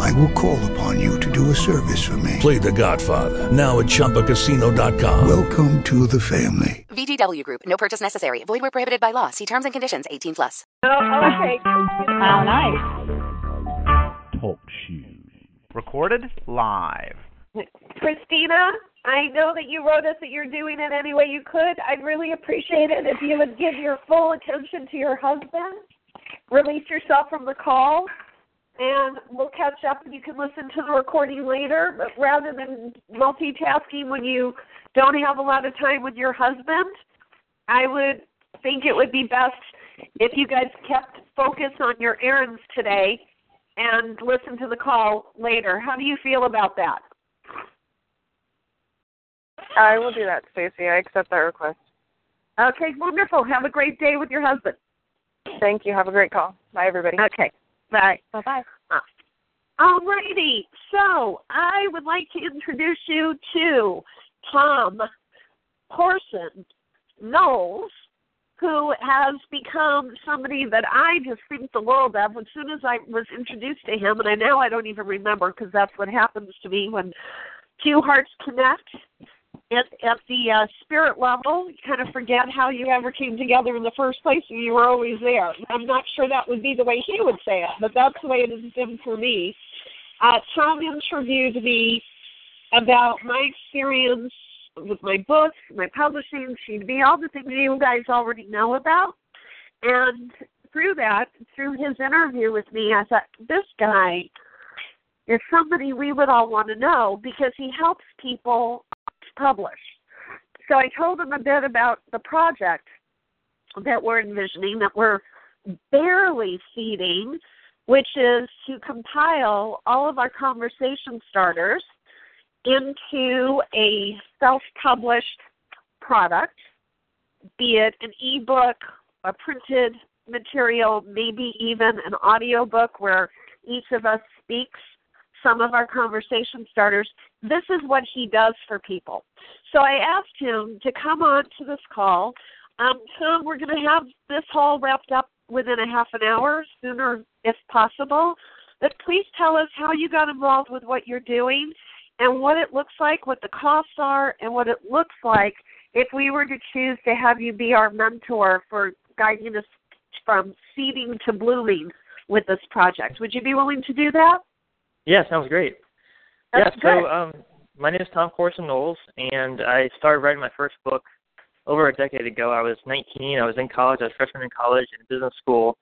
I will call upon you to do a service for me. Play The Godfather now at ChumbaCasino.com. Welcome to the family. VGW Group. No purchase necessary. Void where prohibited by law. See terms and conditions. 18 plus. Oh, okay. How nice. Talk shoes. Recorded live. Christina, I know that you wrote us that you're doing it any way you could. I'd really appreciate it if you would give your full attention to your husband, release yourself from the call, and we'll catch up and you can listen to the recording later. But rather than multitasking when you don't have a lot of time with your husband, I would think it would be best if you guys kept focus on your errands today and listen to the call later. How do you feel about that? I will do that, Stacy. I accept that request. Okay, wonderful. Have a great day with your husband. Thank you. Have a great call. Bye, everybody. Okay. Bye. Bye bye. Uh, alrighty. So I would like to introduce you to Tom Corson Knowles, who has become somebody that I just think the world of. As soon as I was introduced to him, and I now I don't even remember because that's what happens to me when two hearts connect at, at the uh, spirit level, you kind of forget how you ever came together in the first place, and you were always there. I'm not sure that would be the way he would say it, but that's the way it has been for me. Uh, Tom interviewed me about my experience with my book, my publishing, C2B, all the things you guys already know about. And through that, through his interview with me, I thought, this guy is somebody we would all want to know because he helps people publish. So I told him a bit about the project that we're envisioning, that we're barely seeding, which is to compile all of our conversation starters into a self published product, be it an ebook, a printed material, maybe even an audio book where each of us speaks some of our conversation starters. This is what he does for people. So I asked him to come on to this call. Um, Tom, we're going to have this all wrapped up within a half an hour, sooner if possible. But please tell us how you got involved with what you're doing and what it looks like, what the costs are, and what it looks like if we were to choose to have you be our mentor for guiding us from seeding to blooming with this project. Would you be willing to do that? Yeah, sounds great. That's yeah, good. so um, my name is Tom Corson Knowles, and I started writing my first book over a decade ago. I was 19. I was in college. I was a freshman in college in business school,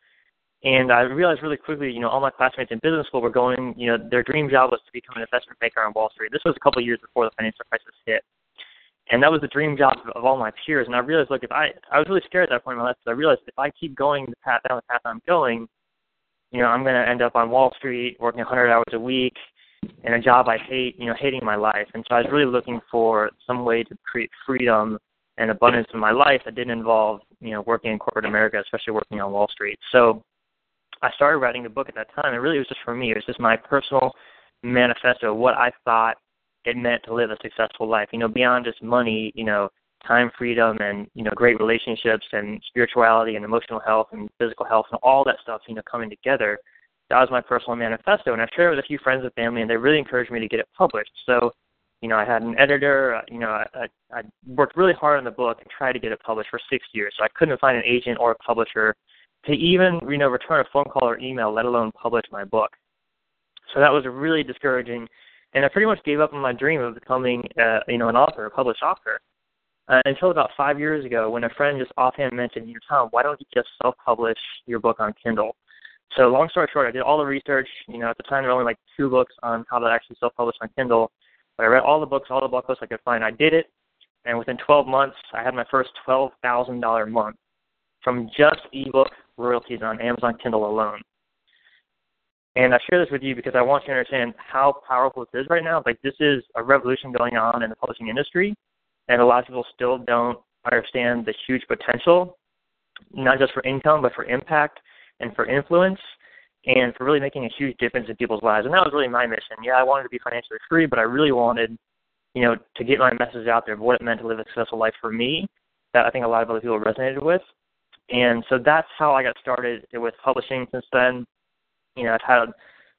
and I realized really quickly, you know, all my classmates in business school were going, you know, their dream job was to become an investment banker on Wall Street. This was a couple of years before the financial crisis hit, and that was the dream job of, of all my peers. And I realized, look, if I, I was really scared at that point in my life because I realized if I keep going the path down the path I'm going, you know, I'm going to end up on Wall Street working 100 hours a week in a job I hate, you know, hating my life. And so I was really looking for some way to create freedom and abundance in my life that didn't involve, you know, working in corporate America, especially working on Wall Street. So I started writing a book at that time, and really it was just for me. It was just my personal manifesto of what I thought it meant to live a successful life. You know, beyond just money, you know, time freedom and you know great relationships and spirituality and emotional health and physical health and all that stuff you know coming together that was my personal manifesto. And i shared it with a few friends and family and they really encouraged me to get it published. So you know i had an editor uh, you know i i, worked really hard on the book and tried to get it published for six years. So i couldn't find an agent or a publisher to even you know return a phone call or email let alone publish my book. So that was really discouraging. And i pretty much gave up on my dream of becoming uh, you know an author a published author uh, until about five years ago when a friend just offhand mentioned, you know, Tom, why don't you just self-publish your book on Kindle? So long story short, I did all the research. You know, at the time there were only like two books on how to actually self-publish on Kindle. But I read all the books, all the book lists I could find. I did it, and within 12 months, I had my first $12,000 month from just ebook royalties on Amazon Kindle alone. And I share this with you because I want you to understand how powerful this is right now. Like this is a revolution going on in the publishing industry, and a lot of people still don't understand the huge potential, not just for income, but for impact and for influence and for really making a huge difference in people's lives. And that was really my mission. Yeah, I wanted to be financially free, but I really wanted, you know, to get my message out there of what it meant to live a successful life for me that I think a lot of other people resonated with. And so that's how I got started with publishing since then. You know, I've had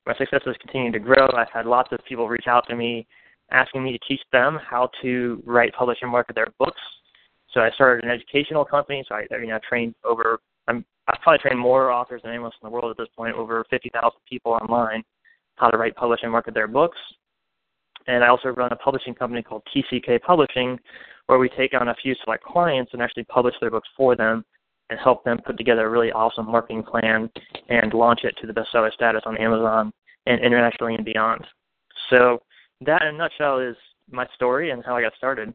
my success has continued to grow. I've had lots of people reach out to me asking me to teach them how to write, publish, and market their books. So I started an educational company. So I, you know, trained over. I'm I've probably trained more authors than anyone else in the world at this point. Over 50,000 people online how to write, publish, and market their books. And I also run a publishing company called TCK Publishing, where we take on a few select clients and actually publish their books for them and help them put together a really awesome marketing plan and launch it to the bestseller status on Amazon and internationally and beyond. So that in a nutshell is my story and how I got started.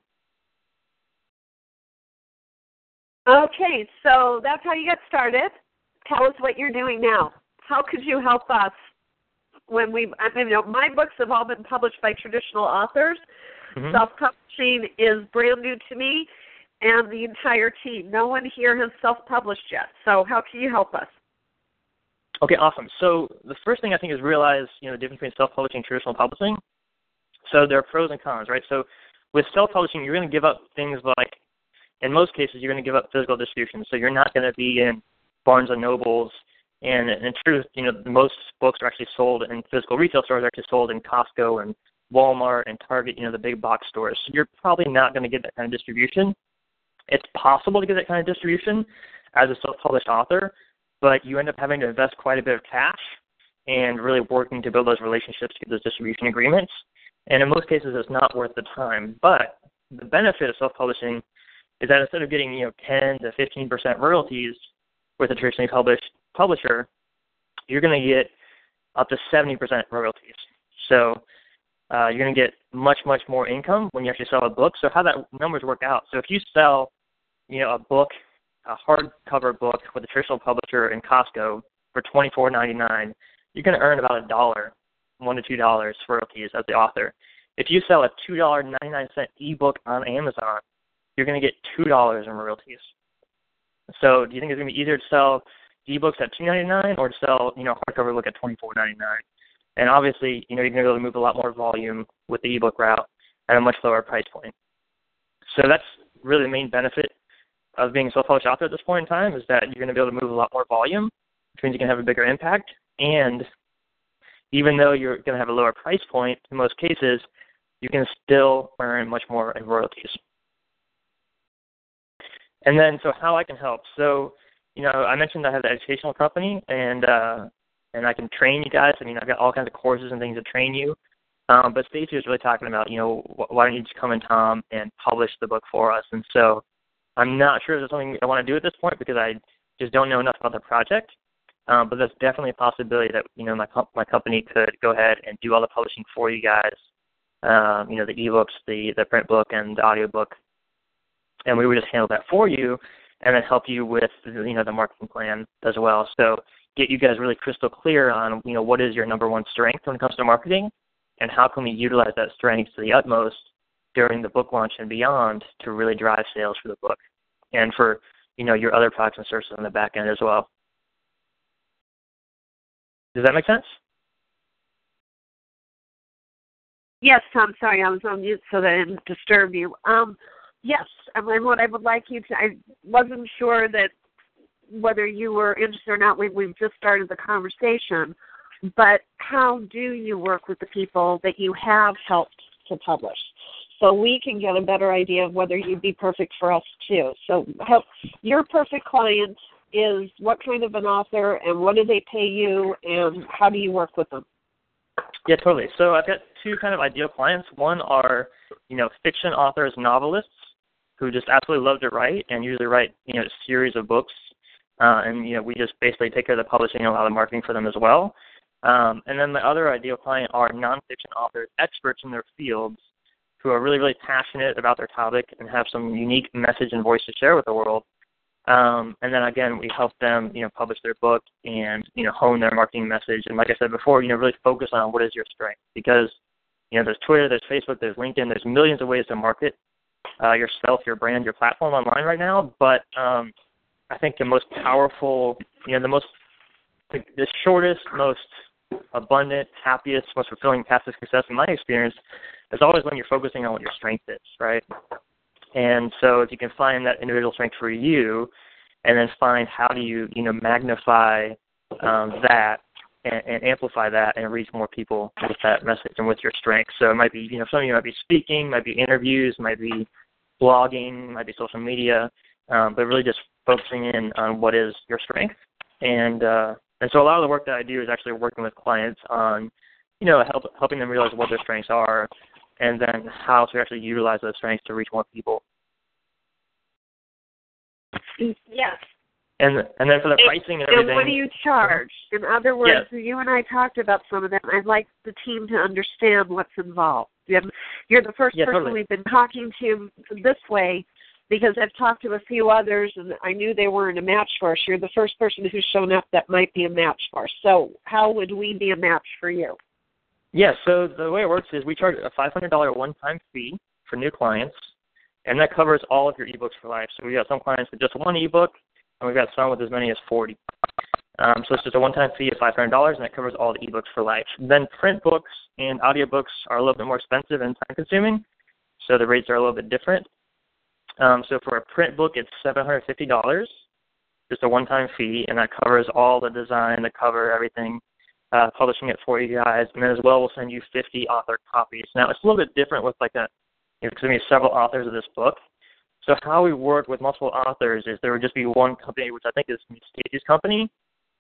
Okay, so that's how you got started. Tell us what you're doing now. How could you help us when we? I mean, you know, my books have all been published by traditional authors. Mm-hmm. Self-publishing is brand new to me and the entire team. No one here has self-published yet. So, how can you help us? Okay, awesome. So the first thing I think is realize, you know, the difference between self-publishing and traditional publishing. So there are pros and cons, right? So with self-publishing, you're going to give up things like, in most cases, you're going to give up physical distribution. So you're not going to be in Barnes and Nobles. And in truth, you know, most books are actually sold in physical retail stores, are actually sold in Costco and Walmart and Target, you know, the big box stores. So you're probably not going to get that kind of distribution. It's possible to get that kind of distribution as a self-published author, but you end up having to invest quite a bit of cash and really working to build those relationships to get those distribution agreements. And in most cases, it's not worth the time. But the benefit of self-publishing is that instead of getting you know 10 to 15 percent royalties with a traditionally published publisher, you're going to get up to 70 percent royalties. So uh, you're going to get much much more income when you actually sell a book. So how that numbers work out? So if you sell, you know, a book, a hardcover book with a traditional publisher in Costco for twenty four ninety nine, you're going to earn about a dollar, one to two dollars royalties as the author. If you sell a two dollar ninety nine cent ebook on Amazon, you're going to get two dollars in royalties. So do you think it's going to be easier to sell ebooks at two ninety nine or to sell, you know, hardcover book at twenty four ninety nine? And obviously, you know, you're going to be able to move a lot more volume with the ebook route at a much lower price point. So that's really the main benefit of being a self-published author at this point in time is that you're going to be able to move a lot more volume, which means you can have a bigger impact. And even though you're going to have a lower price point in most cases, you can still earn much more in royalties. And then, so how I can help. So, you know, I mentioned I have the educational company, and uh, and I can train you guys. I mean, I've got all kinds of courses and things to train you. Um, but Stacy was really talking about, you know, why don't you just come in, Tom, and publish the book for us? And so I'm not sure if there's something I want to do at this point because I just don't know enough about the project. Um, but there's definitely a possibility that you know my my company could go ahead and do all the publishing for you guys. Um, you know, the ebooks, the the print book, and the audiobook, and we would just handle that for you, and then help you with you know the marketing plan as well. So get you guys really crystal clear on you know what is your number one strength when it comes to marketing, and how can we utilize that strength to the utmost during the book launch and beyond to really drive sales for the book and for you know your other products and services on the back end as well. Does that make sense? Yes, Tom. Sorry, I was on mute so that I didn't disturb you. Um, yes, I mean, what I would like you to, I wasn't sure that whether you were interested or not, we, we've just started the conversation. But how do you work with the people that you have helped to publish? So we can get a better idea of whether you'd be perfect for us too. So help your perfect client is what kind of an author and what do they pay you and how do you work with them? Yeah, totally. So I've got two kind of ideal clients. One are, you know, fiction authors, novelists who just absolutely love to write and usually write, you know, a series of books uh, and you know we just basically take care of the publishing and a lot of marketing for them as well. Um, and then the other ideal client are nonfiction authors, experts in their fields, who are really really passionate about their topic and have some unique message and voice to share with the world. Um, and then again, we help them, you know, publish their book and you know hone their marketing message. And like I said before, you know, really focus on what is your strength because you know there's Twitter, there's Facebook, there's LinkedIn, there's millions of ways to market uh, yourself, your brand, your platform online right now. But um, I think the most powerful, you know, the most, the, the shortest, most abundant, happiest, most fulfilling path to success in my experience is always when you're focusing on what your strength is, right? And so if you can find that individual strength for you, and then find how do you, you know, magnify um, that and, and amplify that and reach more people with that message and with your strength. So it might be, you know, some of you might be speaking, might be interviews, might be blogging, might be social media, um, but really just focusing in on what is your strength. And uh, and so a lot of the work that I do is actually working with clients on, you know, help, helping them realize what their strengths are, and then how to actually utilize those strengths to reach more people. Yes. And and then for the And- pricing and everything. And what do you charge? Uh-huh. In other words, Yes. you and I talked about some of that. I'd like the team to understand what's involved. You're the first Yeah, person totally. we've been talking to this way because I've talked to a few others and I knew they weren't a match for us. You're the first person who's shown up that might be a match for us. So how would we be a match for you? Yeah, so the way it works is we charge a $500 one-time fee for new clients, and that covers all of your ebooks for life. So we got some clients with just one ebook, and we've got some with as many as 40. Um, so it's just a one-time fee of $500, and that covers all the ebooks for life. Then print books and audiobooks are a little bit more expensive and time-consuming, so the rates are a little bit different. Um, so for a print book, it's $750, just a one-time fee, and that covers all the design, the cover, everything uh, publishing it for you guys, and then as well we'll send you 50 author copies. Now it's a little bit different with like a, know, because we have several authors of this book. So how we work with multiple authors is there would just be one company, which I think is Stacey's company,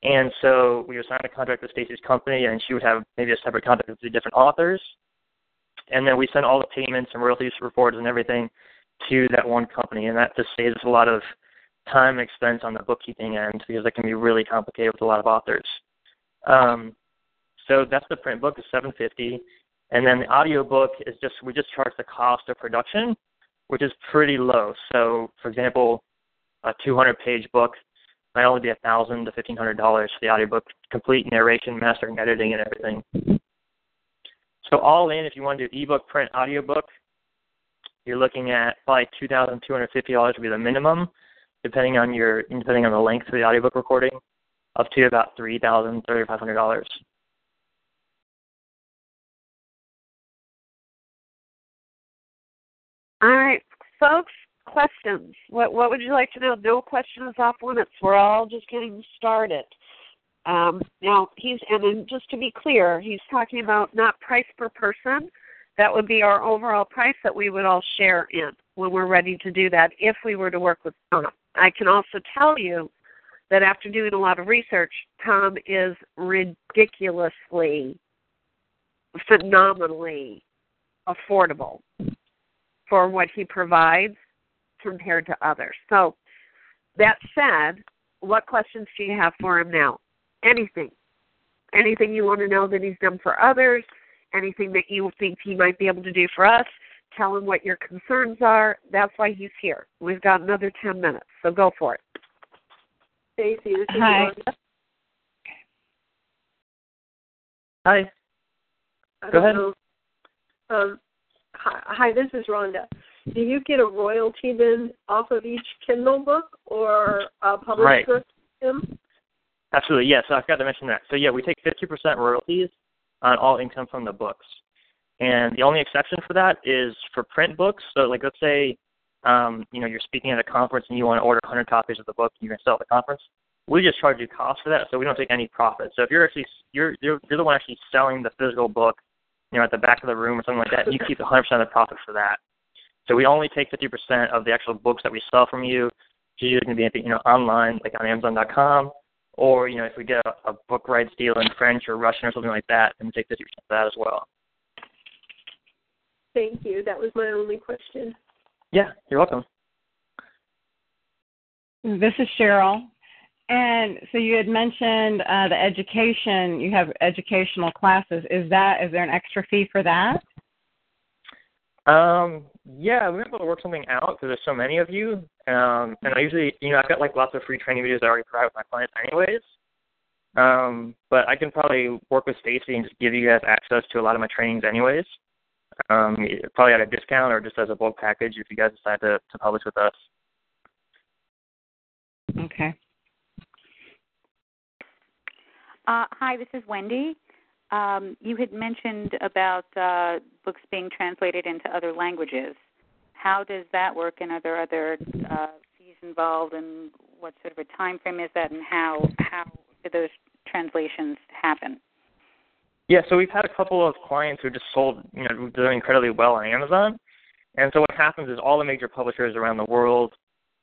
and so we would sign a contract with Stacey's company, and she would have maybe a separate contract with the different authors, and then we send all the payments and royalties reports and everything to that one company, and that just saves a lot of time and expense on the bookkeeping end because it can be really complicated with a lot of authors. Um, so that's the print book is seven fifty, and then the audio book is just we just charge the cost of production, which is pretty low. So for example, a two hundred page book might only be a thousand to fifteen hundred dollars for the audiobook, complete narration, mastering, editing, and everything. So all in, if you want to do ebook, print, audiobook, you're looking at probably two thousand two hundred fifty dollars would be the minimum, depending on your depending on the length of the audiobook recording up to about three thousand, thirty five hundred dollars. All right, folks, questions. What what would you like to know? No questions off limits. We're all just getting started. Um, now he's and then just to be clear, he's talking about not price per person. That would be our overall price that we would all share in when we're ready to do that if we were to work with Tom. I can also tell you that after doing a lot of research, Tom is ridiculously, phenomenally affordable for what he provides compared to others. So, that said, what questions do you have for him now? Anything. Anything you want to know that he's done for others, anything that you think he might be able to do for us, tell him what your concerns are. That's why he's here. We've got another 10 minutes, so go for it. Stacy, this is Hi. Rhonda. Hi. Go ahead. know. Um, hi, hi, this is Rhonda. Do you get a royalty then off of each Kindle book or a published Right. book? Tim? Absolutely, yes. I forgot to mention that. So yeah, we take fifty percent royalties on all income from the books, and the only exception for that is for print books. So like, let's say, um, you know, you're speaking at a conference and you want to order 100 copies of the book and you're going to sell at the conference. We just charge you cost for that, so we don't take any profit. So if you're actually you're you're, you're the one actually selling the physical book, you know, at the back of the room or something like that, you keep 100% of the profit for that. So we only take 50% of the actual books that we sell from you. It's usually going to be you know online, like on Amazon.com, or you know if we get a, a book rights deal in French or Russian or something like that, then we take 50% of that as well. Thank you. That was my only question. Yeah, you're welcome. This is Cheryl. And so you had mentioned uh, the education. You have educational classes. Is that is there an extra fee for that? Um, yeah, we were able to work something out because there's so many of you. Um, and I usually, you know, I've got like lots of free training videos I already provide with my clients anyways. Um, but I can probably work with Stacy and just give you guys access to a lot of my trainings anyways. Um, probably at a discount or just as a bulk package if you guys decide to, to publish with us. Okay. Uh, hi, this is Wendy. Um, you had mentioned about uh, books being translated into other languages. How does that work, and are there other uh, fees involved, and what sort of a time frame is that, and how how do those translations happen? Yeah, so we've had a couple of clients who just sold, you know, doing incredibly well on Amazon. And so what happens is all the major publishers around the world,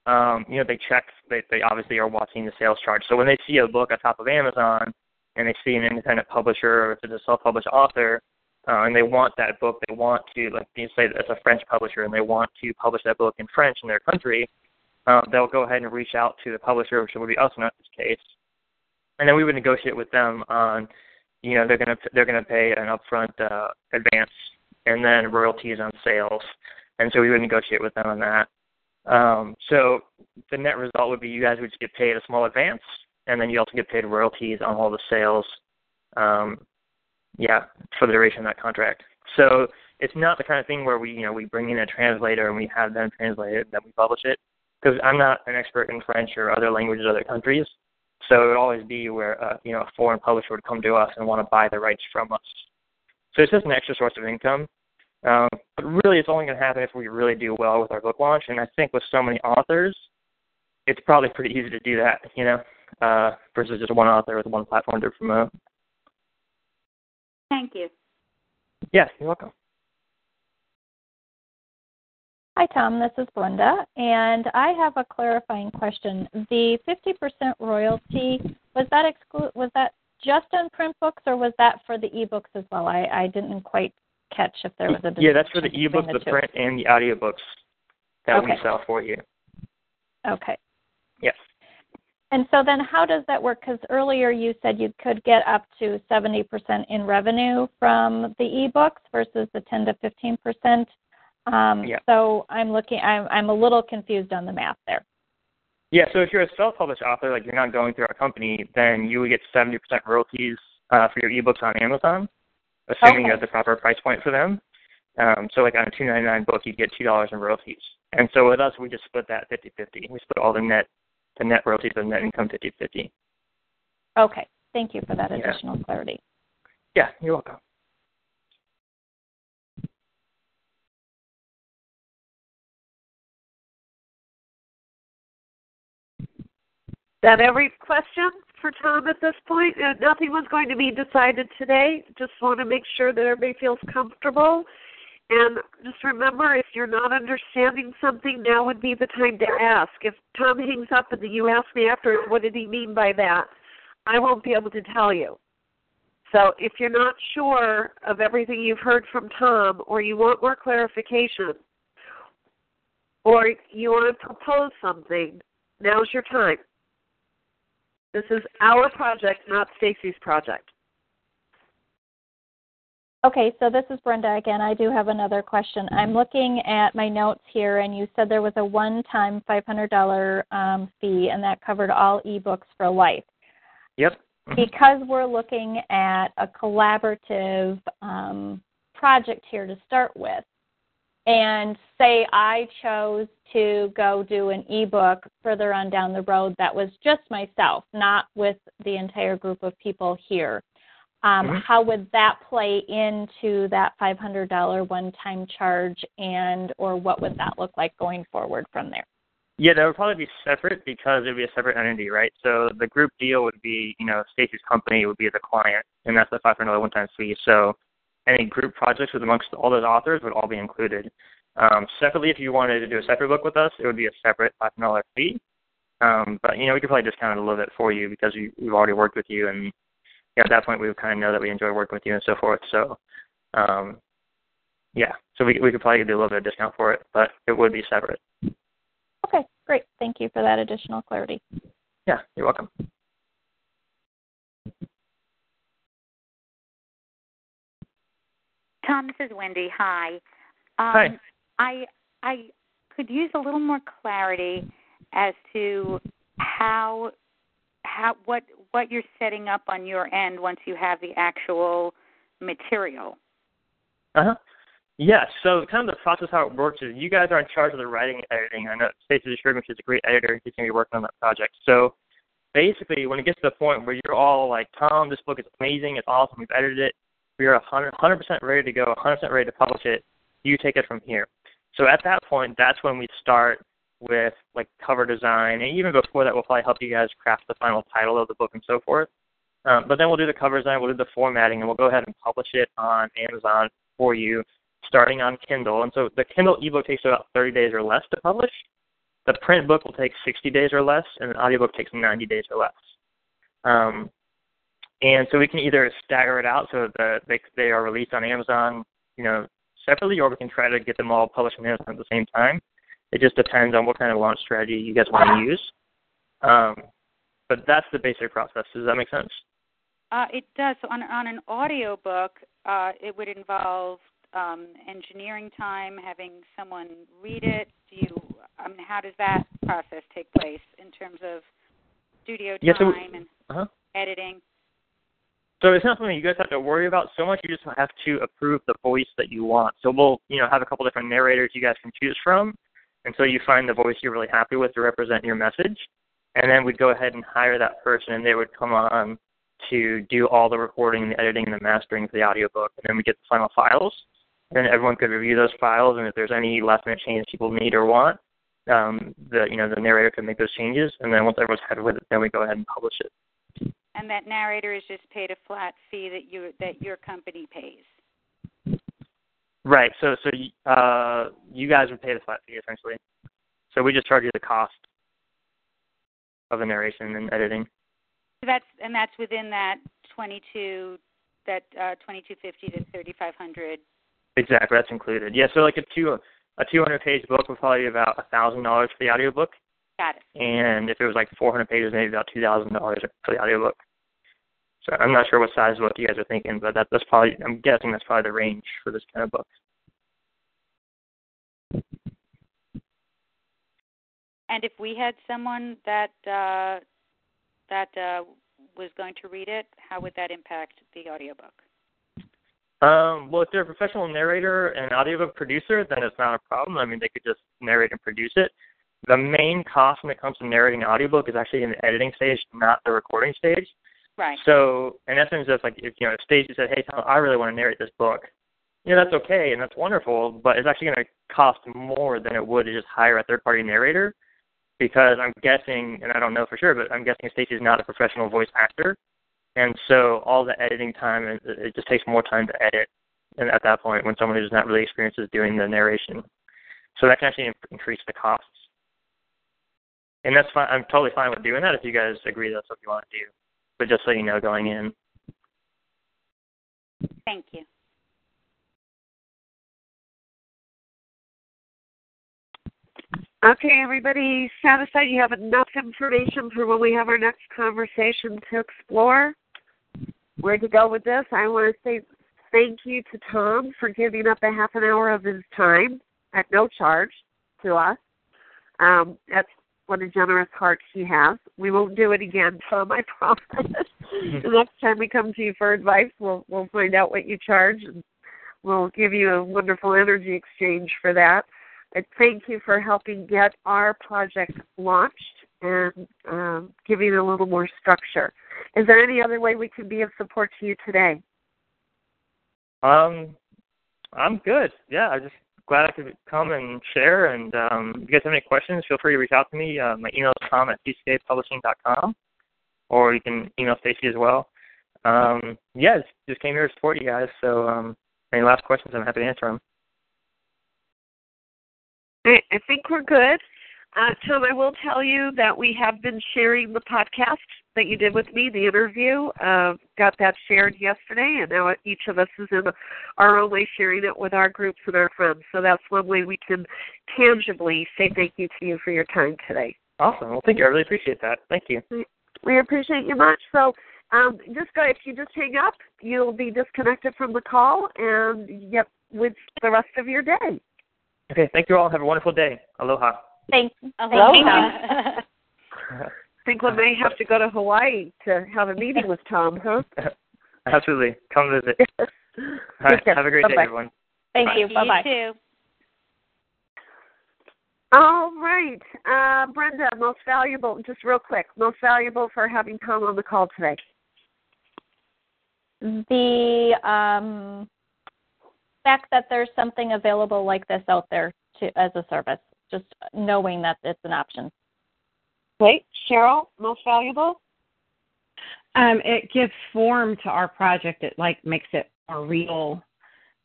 um, you know, they check, they, they obviously are watching the sales chart. So when they see a book on top of Amazon and they see an independent publisher or if it's a self-published author, uh, and they want that book, they want to, like you say, it's a French publisher, and they want to publish that book in French in their country, uh, they'll go ahead and reach out to the publisher, which would be us in this case, and then we would negotiate with them on you know they're going to they're to pay an upfront uh, advance and then royalties on sales, and so we would negotiate with them on that. Um, so the net result would be you guys would just get paid a small advance, and then you also get paid royalties on all the sales. Um, yeah, for the duration of that contract. So it's not the kind of thing where we you know we bring in a translator and we have them translate it then we publish it because I'm not an expert in French or other languages, other countries. So it would always be where uh, you know a foreign publisher would come to us and want to buy the rights from us. So it's just an extra source of income. Um, but really, it's only going to happen if we really do well with our book launch. And I think with so many authors, it's probably pretty easy to do that, you know, uh, versus just one author with one platform to promote. Thank you. Yeah, you're welcome. Hi, Tom. This is Brenda, and I have a clarifying question. The 50% royalty was that exclu- was that just on print books, or was that for the ebooks as well? I, I didn't quite catch if there was a yeah. That's for the ebooks, the, the print, and the audiobooks that okay. we sell for you. Okay. Yes. And so then, how does that work? Because earlier you said you could get up to 70% in revenue from the ebooks versus the 10 to 15 percent um, yeah. So I'm looking. I'm I'm a little confused on the math there. Yeah. So if you're a self-published author, like you're not going through a company, then you would get 70% royalties uh, for your ebooks on Amazon, assuming okay. you have the proper price point for them. Um, so like on a 2.99 book, you'd get two dollars in royalties. And so with us, we just split that 50-50. We split all the net the net royalties and net income 50-50. Okay. Thank you for that Yeah. additional clarity. Yeah, you're welcome. That every question for Tom at this point? Nothing was going to be decided today. Just want to make sure that everybody feels comfortable. And just remember, if you're not understanding something, now would be the time to ask. If Tom hangs up and you ask me after, what did he mean by that? I won't be able to tell you. So if you're not sure of everything you've heard from Tom, or you want more clarification, or you want to propose something, now's your time. This is our project, not Stacy's project. Okay, so this is Brenda again. I do have another question. I'm looking at my notes here, and you said there was a one-time $500 um, fee, and that covered all ebooks for life. Yep. Because we're looking at a collaborative um, project here to start with, and say I chose to go do an ebook further on down the road that was just myself, not with the entire group of people here. Um, Mhm. How would that play into that $500 one-time charge, and or what would that look like going forward from there? Yeah, that would probably be separate because it would be a separate entity, right? So the group deal would be, you know, Stacy's company would be the client, and that's the five hundred dollar one time fee. So any group projects with amongst all those authors would all be included. Um, separately, if you wanted to do a separate book with us, it would be a separate five hundred dollar fee. Um, but you know, we could probably discount it a little bit for you because we, we've already worked with you, and you know, at that point, we would kind of know that we enjoy working with you and so forth. So, um, yeah, so we we could probably do a little bit of discount for it, but it would be separate. Okay, great. Thank you for that additional clarity. Yeah, you're welcome. Tom, this is Wendy. Hi. Um, Hi. I I could use a little more clarity as to how how what what you're setting up on your end once you have the actual material. Uh huh. Yes. So kind of the process how it works is you guys are in charge of the writing and editing. I know Stacey me she's a great editor. She's going to be working on that project. So basically, when it gets to the point where you're all like, Tom, this book is amazing. It's awesome. We've edited it. We are 100, 100% ready to go, 100% ready to publish it. You take it from here. So at that point, that's when we start with like cover design, and even before that, we'll probably help you guys craft the final title of the book and so forth. Um, but then we'll do the cover design, we'll do the formatting, and we'll go ahead and publish it on Amazon for you, starting on Kindle. And so the Kindle ebook takes about 30 days or less to publish. The print book will take 60 days or less, and the audiobook takes 90 days or less. Um, and so we can either stagger it out so that they, they are released on Amazon, you know, separately, or we can try to get them all published on Amazon at the same time. It just depends on what kind of launch strategy you guys want to use. Um, but that's the basic process. Does that make sense? Uh, it does. So on on an audio book, uh, it would involve um, engineering time, having someone read it. Do you? I mean, how does that process take place in terms of studio time yeah, so, and uh-huh. editing? So it's not something you guys have to worry about so much. You just have to approve the voice that you want. So we'll, you know, have a couple different narrators you guys can choose from, so you find the voice you're really happy with to represent your message, and then we'd go ahead and hire that person, and they would come on to do all the recording, the editing, and the mastering for the audiobook, and then we get the final files. And then everyone could review those files, and if there's any last minute changes people need or want, um, the you know the narrator could make those changes, and then once everyone's happy with it, then we go ahead and publish it. And that narrator is just paid a flat fee that you that your company pays. Right. So so uh, you guys would pay the flat fee essentially. So we just charge you the cost of the narration and editing. That's and that's within that twenty two that uh twenty two fifty to thirty five hundred. Exactly, that's included. Yeah, so like a two a two hundred page book would probably be about a thousand dollars for the audiobook. Got it. And if it was like four hundred pages, maybe about two thousand dollars for the audiobook. So I'm not sure what size what you guys are thinking, but that, that's probably I'm guessing that's probably the range for this kind of book. And if we had someone that uh, that uh, was going to read it, how would that impact the audiobook? Um, well, if they're a professional narrator and audiobook producer, then it's not a problem. I mean, they could just narrate and produce it. The main cost when it comes to narrating an audiobook is actually in the editing stage, not the recording stage. Right. So, in essence, if like if you know, if Stacey said, "Hey, Tom, I really want to narrate this book," you know, that's okay and that's wonderful, but it's actually going to cost more than it would to just hire a third-party narrator because I'm guessing, and I don't know for sure, but I'm guessing Stacey is not a professional voice actor, and so all the editing time it, it just takes more time to edit. And at that point, when someone who's not really experienced is doing the narration, so that can actually increase the costs. And that's fine. I'm totally fine with doing that if you guys agree that's what you want to do. But just so you know, going in. Thank you. Okay, everybody, satisfied you have enough information for when we have our next conversation to explore where to go with this. I want to say thank you to Tom for giving up a half an hour of his time at no charge to us. Um, that's what a generous heart he has. We won't do it again, Tom. I promise. the next time we come to you for advice, we'll we'll find out what you charge, and we'll give you a wonderful energy exchange for that. And thank you for helping get our project launched and um, giving it a little more structure. Is there any other way we can be of support to you today? Um, I'm good. Yeah, I just glad I could come and share. And um, if you guys have any questions, feel free to reach out to me. Uh, my email is tom at tckpublishing.com, or you can email Stacey as well. Um, yeah, just, just came here to support you guys. So um, any last questions, I'm happy to answer them. I, I think we're good. Uh, Tom, I will tell you that we have been sharing the podcast that you did with me, the interview. Uh, got that shared yesterday, and now each of us is in our own way sharing it with our groups and our friends. So that's one way we can tangibly say thank you to you for your time today. Awesome. Well, thank you. I really appreciate that. Thank you. We appreciate you much. So um, just go. If you just hang up, you'll be disconnected from the call and get with the rest of your day. Okay. Thank you all. Have a wonderful day. Aloha. Thanks. you. Aloha. I think we may have to go to Hawaii to have a meeting with Tom, huh? Absolutely. Come visit. All right. Have a great Bye-bye. day, everyone. Thank you. Bye bye. You too. All right. Uh, Brenda, most valuable, just real quick, most valuable for having Tom on the call today. The um, fact that there's something available like this out there to as a service, just knowing that it's an option. Wait, Cheryl, most valuable? Um, it gives form to our project. It like makes it more real,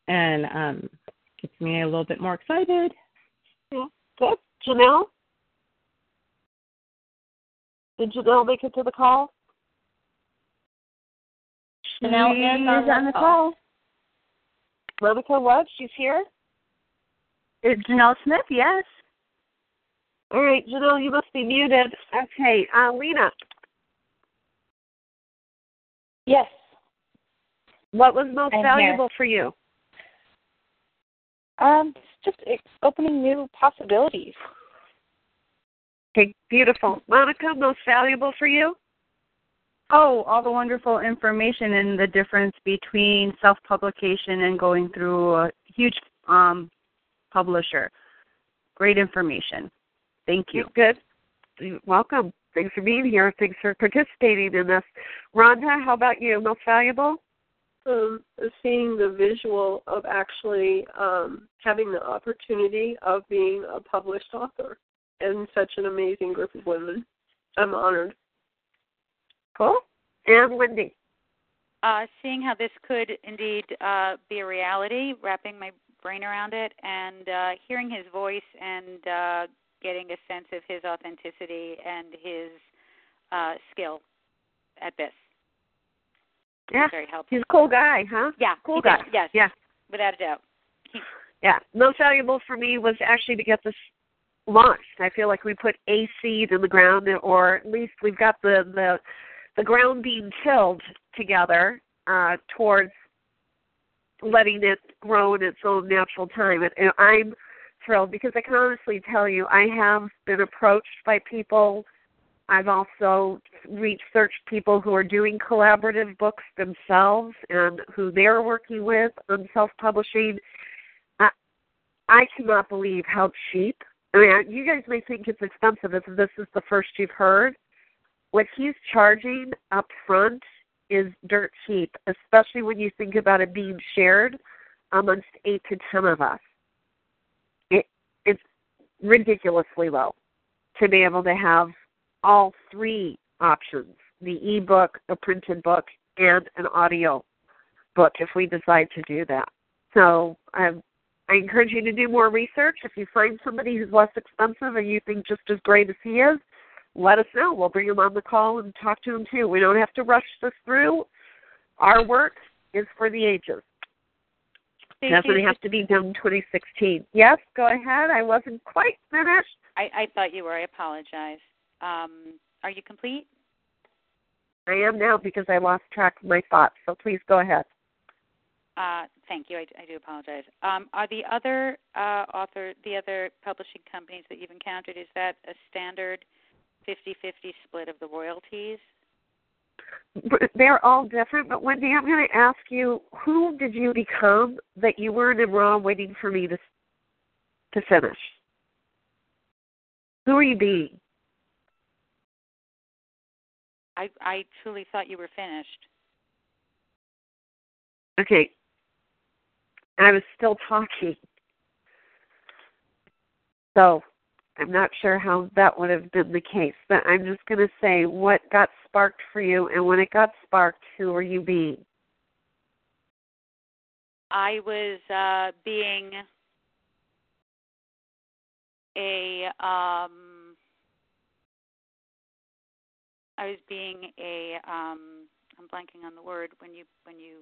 and um, gets me a little bit more excited. Yeah, good. Janelle? Did Janelle make it to the call? Janelle is on the call. Monika, what? She's here? It's Janelle Smith, yes. All right, Janelle, you must be muted. Okay, uh, Lena. Yes. What was most I'm valuable for you? Um, just opening new possibilities. Okay, beautiful. Monika, most valuable for you? Oh, all the wonderful information and the difference between self publication and going through a huge um, publisher. Great information. Thank you. Good. You're welcome. Thanks for being here. Thanks for participating in this. Rhonda, how about you? Most valuable? um, seeing the visual of actually um, having the opportunity of being a published author and such an amazing group of women. I'm honored. Cool. And Wendy. Uh, seeing how this could indeed uh, be a reality, wrapping my brain around it, and uh, hearing his voice and uh, getting a sense of his authenticity and his uh, skill at this. Yeah. Very helpful. He's a cool guy, huh? Yeah. Cool guy. does, Yes. Yeah. Without a doubt. He, Yeah. Most valuable for me was actually to get this launched. I feel like we put a seed in the ground or at least we've got the the the ground being tilled together uh towards letting it grow in its own natural time. And, and I'm thrilled because I can honestly tell you I have been approached by people I've also researched people who are doing collaborative books themselves and who they're working with on self publishing. I, I cannot believe how cheap. I mean, you guys may think it's expensive if this is the first you've heard. What he's charging up front is dirt cheap, especially when you think about it being shared amongst eight to ten of us. Ridiculously low to be able to have all three options the ebook, a printed book, and an audio book if we decide to do that. So I, I encourage you to do more research. If you find somebody who's less expensive and you think just as great as he is, let us know. We'll bring him on the call and talk to him too. We don't have to rush this through. Our work is for the ages. Doesn't have to be done 2016. Yes, go ahead. I wasn't quite finished. I, I thought you were. I apologize. Um, are you complete? I am now because I lost track of my thoughts. So please go ahead. Uh, thank you. I, I do apologize. Um, are the other uh, author, the other publishing companies that you've encountered, is that a standard 50-50 split of the royalties? They're all different, but Wendy, I'm going to ask you, who did you become that you weren't in Raw waiting for me to to finish? Who are you being? I I truly thought you were finished. Okay. I was still talking. So I'm not sure how that would have been the case, but I'm just going to say what got sparked for you, and when it got sparked, who were you being? I was uh, being a um, I was being a um, I'm blanking on the word when you when you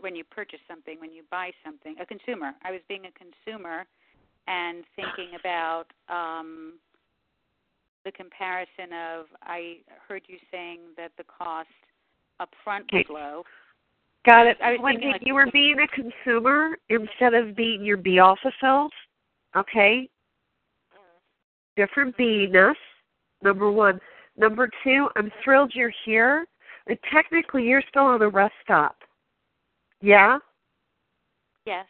when you purchase something when you buy something a consumer. I was being a consumer and thinking about um, the comparison of I heard you saying that the cost up front was low. Got it. I was When like you were being a consumer instead of being your be all fulfilled, okay? Different beingness, number one. Number two, I'm thrilled you're here. And technically, you're still on a rest stop. Yeah? Yes.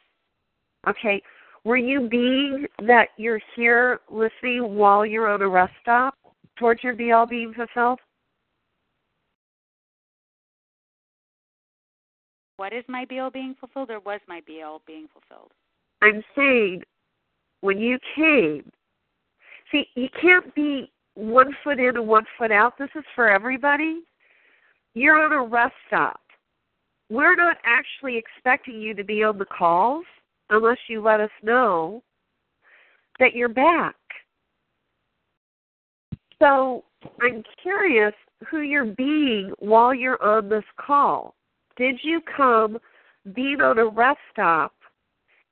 Okay. Were you being that you're here listening while you're on a rest stop towards your all being fulfilled? What is my BL being fulfilled, or was my BL being fulfilled? I'm saying when you came, see, you can't be one foot in and one foot out. This is for everybody. You're on a rest stop. We're not actually expecting you to be on the calls unless you let us know that you're back. So I'm curious who you're being while you're on this call. Did you come being on a rest stop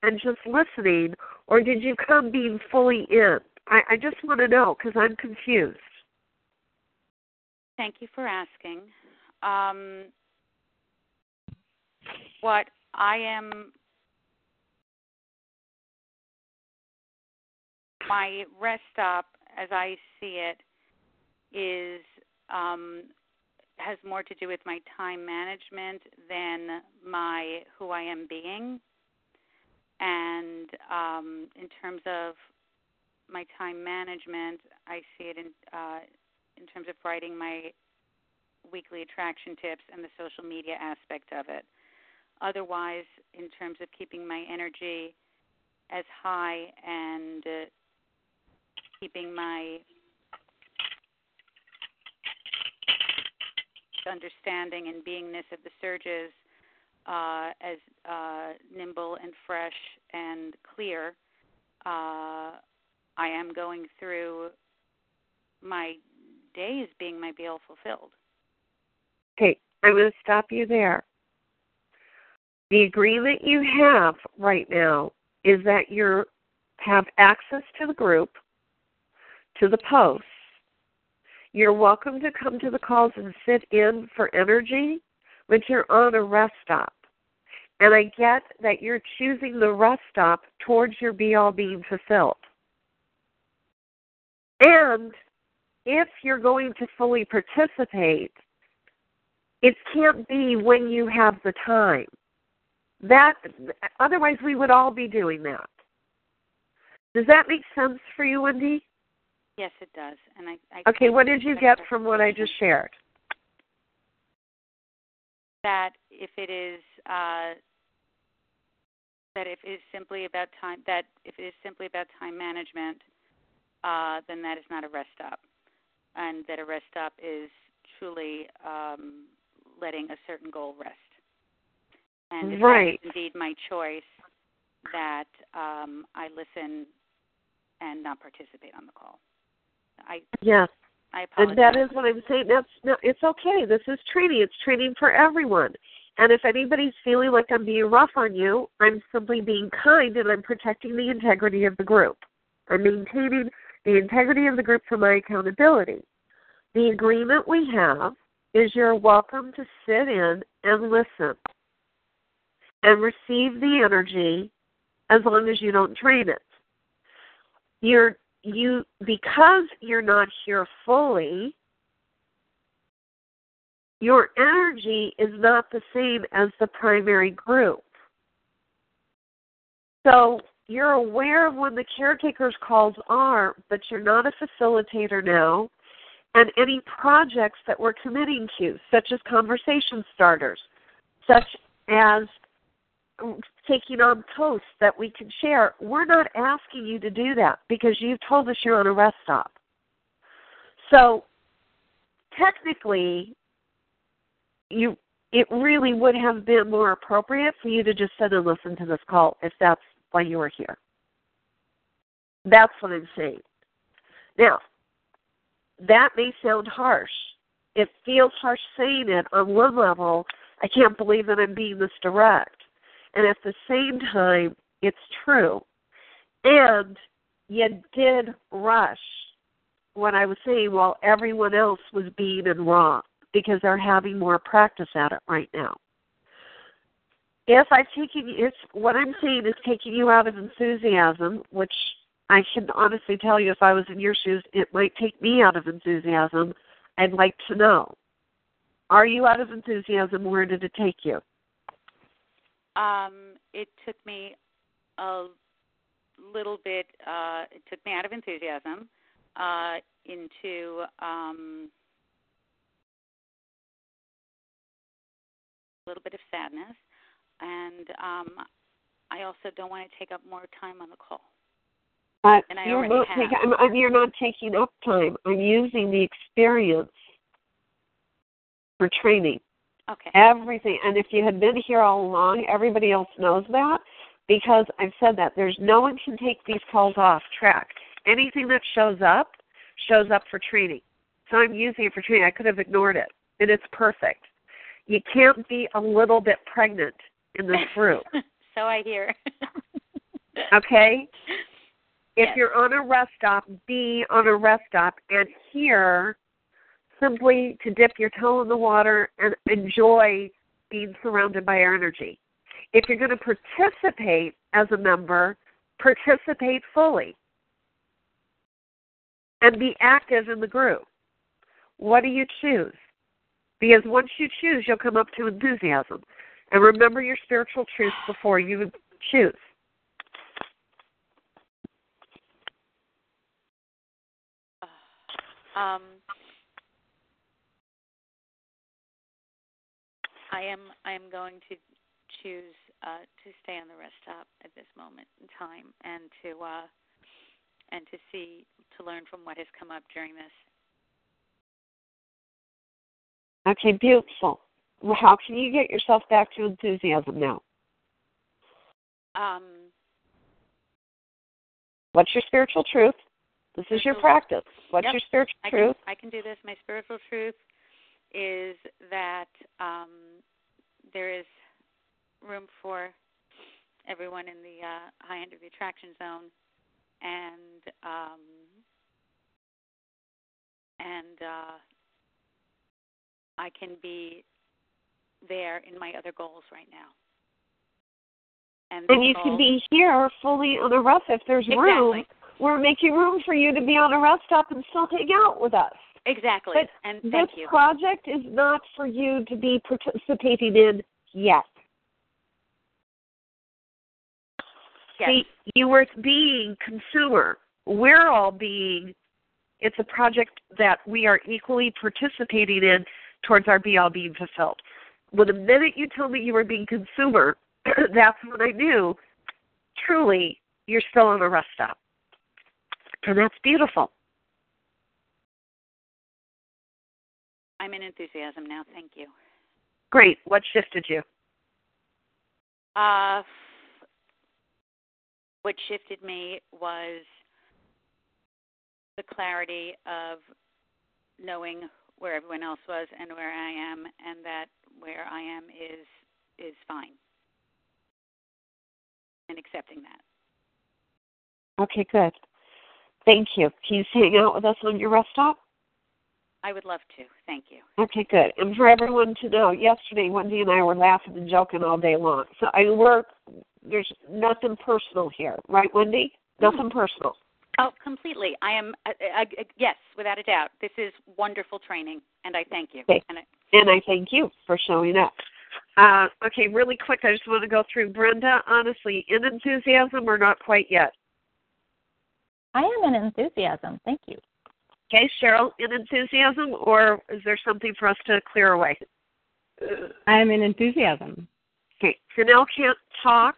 and just listening, or did you come being fully in? I, I just want to know because I'm confused. Thank you for asking. Um, what I am, my rest stop, as I see it, is um, has more to do with my time management than my who I am being. And um, in terms of my time management, I see it in uh, in terms of writing my weekly attraction tips and the social media aspect of it. Otherwise, in terms of keeping my energy as high and uh, keeping my understanding and beingness of the surges uh, as uh, nimble and fresh and clear, uh, I am going through my days being my BL fulfilled. Okay, I'm going to stop you there. The agreement you have right now is that you have access to the group, to the posts. You're welcome to come to the calls and sit in for energy, but you're on a rest stop. And I get that you're choosing the rest stop towards your be all being fulfilled. And if you're going to fully participate, it can't be when you have the time. That otherwise we would all be doing that. Does that make sense for you, Wendy? Yes, it does. And I, I Okay, what did you get from what I just shared? That if it is uh, that if it is simply about time that if it is simply about time management, uh, then that is not a rest stop, and that a rest stop is truly um, letting a certain goal rest. And right. indeed my choice, that um, I listen and not participate on the call. I yes. I apologize. And that is what I'm saying. That's no, it's okay. This is training. It's training for everyone. And if anybody's feeling like I'm being rough on you, I'm simply being kind and I'm protecting the integrity of the group. I'm maintaining the integrity of the group for my accountability. The agreement we have is you're welcome to sit in and listen and receive the energy as long as you don't drain it. You're you because you're not here fully, your energy is not the same as the primary group. So you're aware of when the caretaker's calls are, but you're not a facilitator now. And any projects that we're committing to, such as conversation starters, such as taking on posts that we can share, we're not asking you to do that because you've told us you're on a rest stop. So technically, you it really would have been more appropriate for you to just sit and listen to this call if that's why you were here. That's what I'm saying. Now, that may sound harsh. It feels harsh saying it on one level. I can't believe that I'm being this direct. And at the same time, it's true. And you did rush what I was saying while everyone else was being in wrong because they're having more practice at it right now. If I'm taking it's what I'm saying is taking you out of enthusiasm, which I can honestly tell you if I was in your shoes, it might take me out of enthusiasm. I'd like to know. Are you out of enthusiasm? Where did it take you? Um, it took me a little bit. Uh, it took me out of enthusiasm uh, into um, a little bit of sadness, and um, I also don't want to take up more time on the call. Uh, And I you're not taking. I'm, I'm, you're not taking up time. I'm using the experience for training. Okay. Everything. And if you had been here all along, everybody else knows that because I've said that. There's no one can take these calls off track. Anything that shows up shows up for training. So I'm using it for training. I could have ignored it. And it's perfect. You can't be a little bit pregnant in this group. so I hear. okay? If Yes. you're on a rest stop, be on a rest stop and here simply to dip your toe in the water and enjoy being surrounded by our energy. If you're going to participate as a member, participate fully and be active in the group. What do you choose? Because once you choose, you'll come up to enthusiasm. And remember your spiritual truth before you choose. Um, I am I am going to choose uh, to stay on the rest stop at this moment in time and to uh, and to see to learn from what has come up during this. Okay, beautiful. Well, how can you get yourself back to enthusiasm now? Um, What's your spiritual truth? This is your practice. What's Yep. your spiritual I truth? Can, I can do this. My spiritual truth is that um, there is room for everyone in the uh, high end of the attraction zone, and um, and uh, I can be there in my other goals right now. And, And you can be here fully on a rest if there's room. We're making room for you to be on a rest stop and still hang out with us. Exactly. But and this you. project is not for you to be participating in yet. Yes. See, you were being consumer. We're all being. It's a project that we are equally participating in towards our be all being fulfilled. Well, the minute you told me you were being consumer, that's when I knew truly you're still on a rest stop. And that's beautiful. I'm in enthusiasm now. Thank you. Great. What shifted you? Uh, what shifted me was the clarity of knowing where everyone else was and where I am, and that where I am is is fine, and accepting that. Okay, good. Thank you. Can you hang out with us on your rest stop? I would love to. Thank you. Okay, good. And for everyone to know, yesterday Wendy and I were laughing and joking all day long. So I work. There's nothing personal here, right, Wendy? Nothing personal. Oh, completely. I am. Uh, uh, uh, yes, without a doubt. This is wonderful training, and I thank you. Okay. And I, And I thank you for showing up. Uh, okay, really quick, I just want to go through Brenda. Honestly, in enthusiasm or not quite yet? I am in enthusiasm. Thank you. Okay, Cheryl, in enthusiasm, or is there something for us to clear away? I'm in enthusiasm. Okay, Janelle can't talk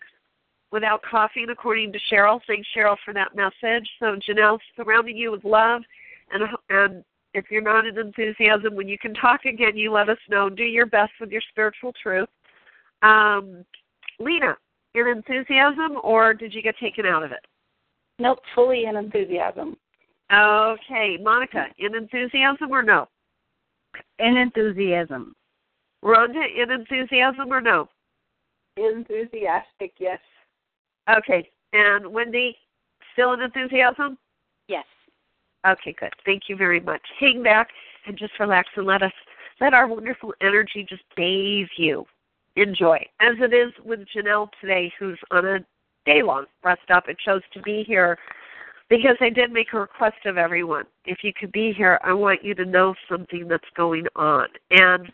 without coughing, according to Cheryl. Thanks, Cheryl, for that message. So Janelle's surrounding you with love, and and if you're not in enthusiasm, when you can talk again, you let us know. Do your best with your spiritual truth. Um, Lena, in enthusiasm, or did you get taken out of it? Nope, fully in enthusiasm. Okay, Monika, in enthusiasm or no? In enthusiasm. Rhonda, in enthusiasm or no? Enthusiastic, yes. Okay, and Wendy, still in enthusiasm? yes. Okay, good. Thank you very much. Hang back and just relax and let us let our wonderful energy just bathe you. Enjoy. As it is with Janelle today, who's on a day long rest up and chose to be here because I did make a request of everyone. If you could be here, I want you to know something that's going on. And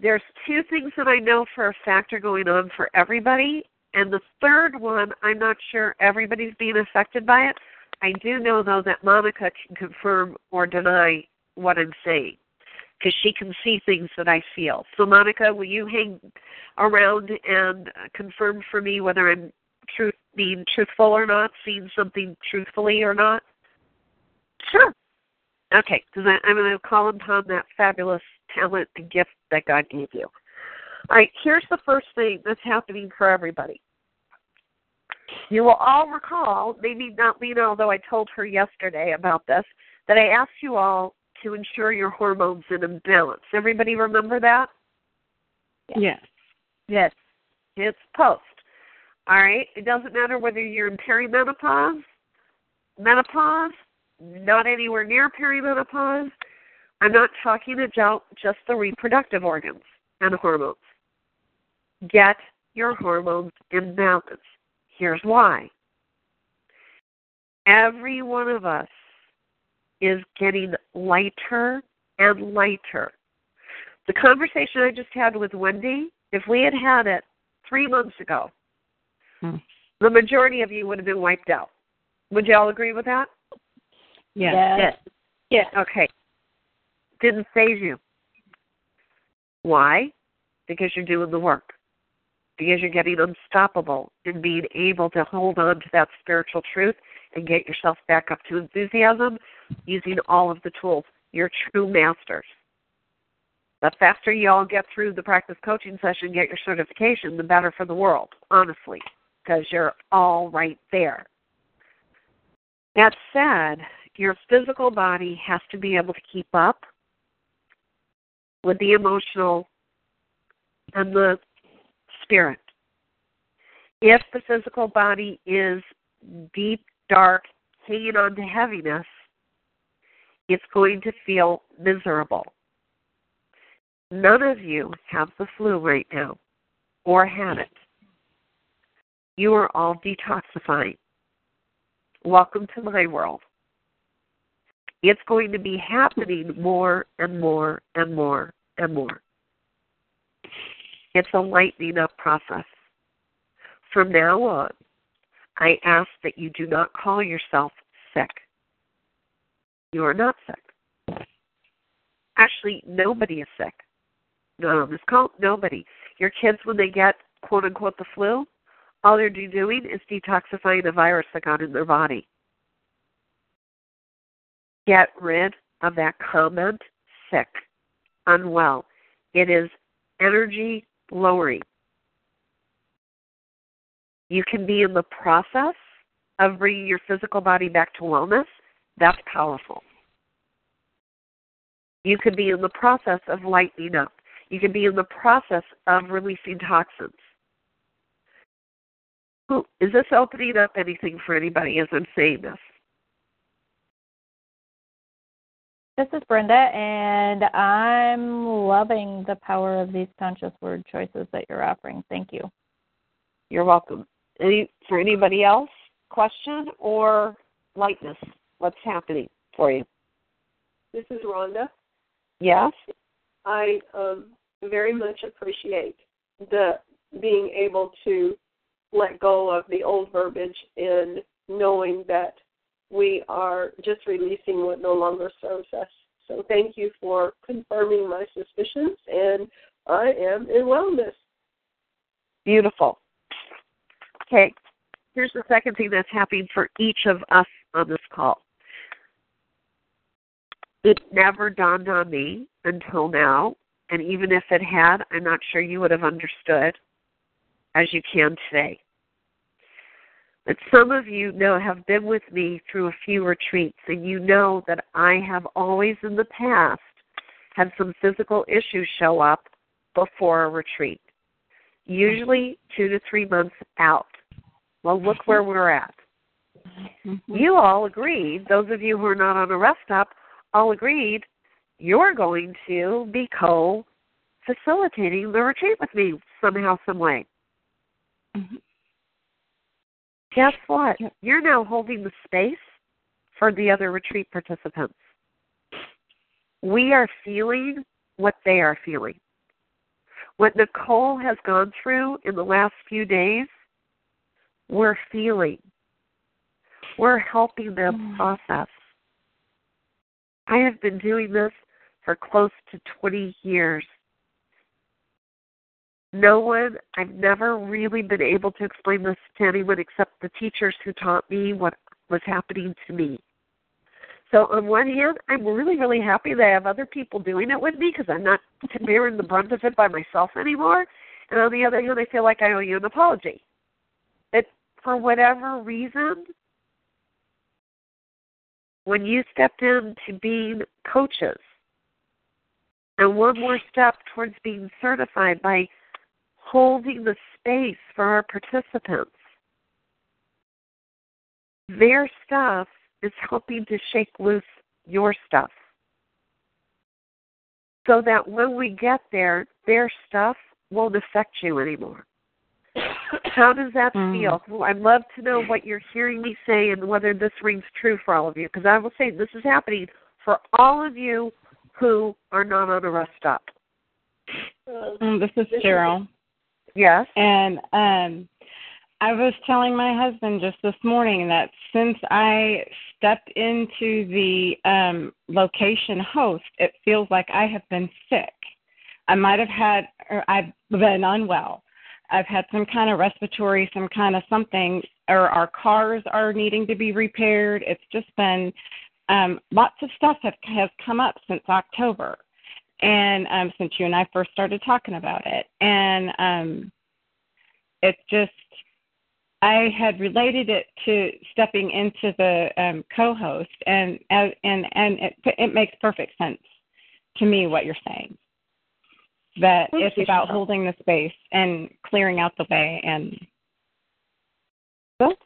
there's two things that I know for a fact are going on for everybody, And the third one, I'm not sure everybody's being affected by it. I do know, though, that Monika can confirm or deny what I'm saying because she can see things that I feel. So, Monika, will you hang around and confirm for me whether I'm truth being truthful or not, seeing something truthfully or not? Sure. Okay, because I'm going to call upon that fabulous talent and gift that God gave you. All right, here's the first thing that's happening for everybody. You will all recall, maybe not Lena, although I told her yesterday about this, that I asked you all to ensure your hormones in a balance. Everybody remember that? Yes. Yes. It's post. All right. It doesn't matter whether you're in perimenopause, menopause, not anywhere near perimenopause. I'm not talking about just the reproductive organs and hormones. Get your hormones in balance. Here's why. Every one of us is getting lighter and lighter. The conversation I just had with Wendy, if we had had it three months ago, Hmm. the majority of you would have been wiped out. Would you all agree with that? Yes. Yes. Yes. Okay. Didn't phase you. Why? Because you're doing the work. Because you're getting unstoppable and being able to hold on to that spiritual truth and get yourself back up to enthusiasm using all of the tools. You're true masters. The faster you all get through the practice coaching session get your certification, the better for the world, honestly, because you're all right there. That said, your physical body has to be able to keep up with the emotional and the spirit. If the physical body is deep, dark, hanging on to heaviness, it's going to feel miserable. None of you have the flu right now or had it. You are all detoxifying. Welcome to my world. It's going to be happening more and more and more and more. It's a lightening up process. From now on, I ask that you do not call yourself sick. You are not sick. Actually, nobody is sick. On this call, nobody. Your kids, when they get quote unquote the flu, all they're doing is detoxifying the virus that got in their body. Get rid of that comment sick, unwell. It is energy lowering. You can be in the process of bringing your physical body back to wellness. That's powerful. You could be in the process of lightening up. You can be in the process of releasing toxins. Is this opening up anything for anybody as I'm saying this? This is Brenda, and I'm loving the power of these conscious word choices that you're offering. Thank you. You're welcome. Any for anybody else? Question or lightness? What's happening for you? This is Rhonda. Yes. I um, very much appreciate the being able to let go of the old verbiage and knowing that we are just releasing what no longer serves us. So thank you for confirming my suspicions, and I am in wellness. Beautiful. Okay, here's the second thing that's happening for each of us on this call. It never dawned on me until now, and even if it had, I'm not sure you would have understood as you can today. But some of you know have been with me through a few retreats, and you know that I have always in the past had some physical issues show up before a retreat, usually two to three months out. Well, look mm-hmm. where we're at. Mm-hmm. You all agreed, those of you who are not on a rest stop, all agreed you're going to be co facilitating the retreat with me somehow, some way. Mm-hmm. Guess what? You're now holding the space for the other retreat participants. We are feeling what they are feeling. What Nicole has gone through in the last few days we're feeling. We're helping them process. I have been doing this for close to 20 years. No one, I've never really been able to explain this to anyone except the teachers who taught me what was happening to me. So on one hand, I'm really, really happy that I have other people doing it with me because I'm not bearing the brunt of it by myself anymore. And on the other hand, I feel like I owe you an apology. That for whatever reason, when you stepped into being coaches, and one more step towards being certified by holding the space for our participants. Their stuff is helping to shake loose your stuff. So that when we get there, their stuff won't affect you anymore. How does that Mm. feel? I'd love to know what you're hearing me say and whether this rings true for all of you. Because I will say this is happening for all of you who are not on a rest stop. Mm, this is Cheryl. Yes. And um I was telling my husband just this morning that since I stepped into the um location host, it feels like I have been sick. I might have had or I've been unwell. I've had some kind of respiratory, some kind of something, or our cars are needing to be repaired. It's just been um, lots of stuff have, has come up since October, and um, since you and I first started talking about it, and um, it's just I had related it to stepping into the um, co-host, and and and it it makes perfect sense to me what you're saying. That it's about holding the space and clearing out the way, and Well,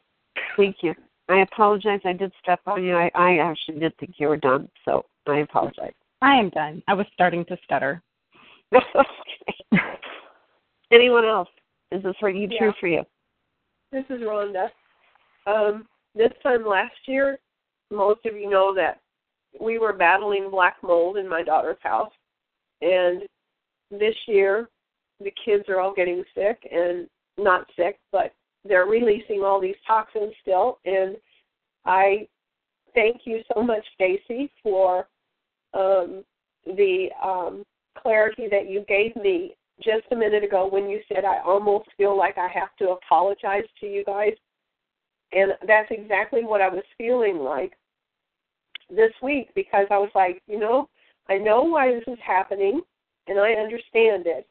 thank you. I apologize. I did step on you. I, I actually did think you were done, so I apologize. I am done. I was starting to stutter. Anyone else? Is this ringing Yeah. true for you? This is Rhonda. Um, this time last year, most of you know that we were battling black mold in my daughter's house. And this year, the kids are all getting sick and not sick, but they're releasing all these toxins still. And I thank you so much, Stacy, for um, the um, clarity that you gave me just a minute ago when you said I almost feel like I have to apologize to you guys. And that's exactly what I was feeling like this week because I was like, you know, I know why this is happening and I understand it.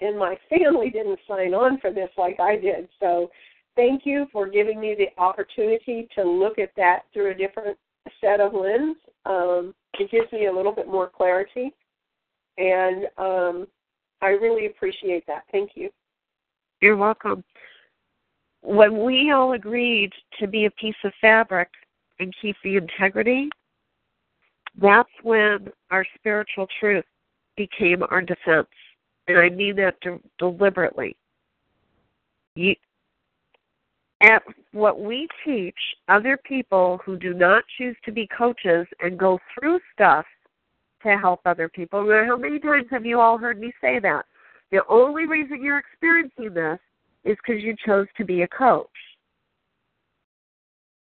And my family didn't sign on for this like I did. So thank you for giving me the opportunity to look at that through a different set of lens. Um, it gives me a little bit more clarity. And um, I really appreciate that. Thank you. You're welcome. When we all agreed to be a piece of fabric and keep the integrity, that's when our spiritual truth became our defense. And I mean that de- deliberately. You, at what we teach other people who do not choose to be coaches and go through stuff to help other people. Now, How many times have you all heard me say that? The only reason you're experiencing this is because you chose to be a coach.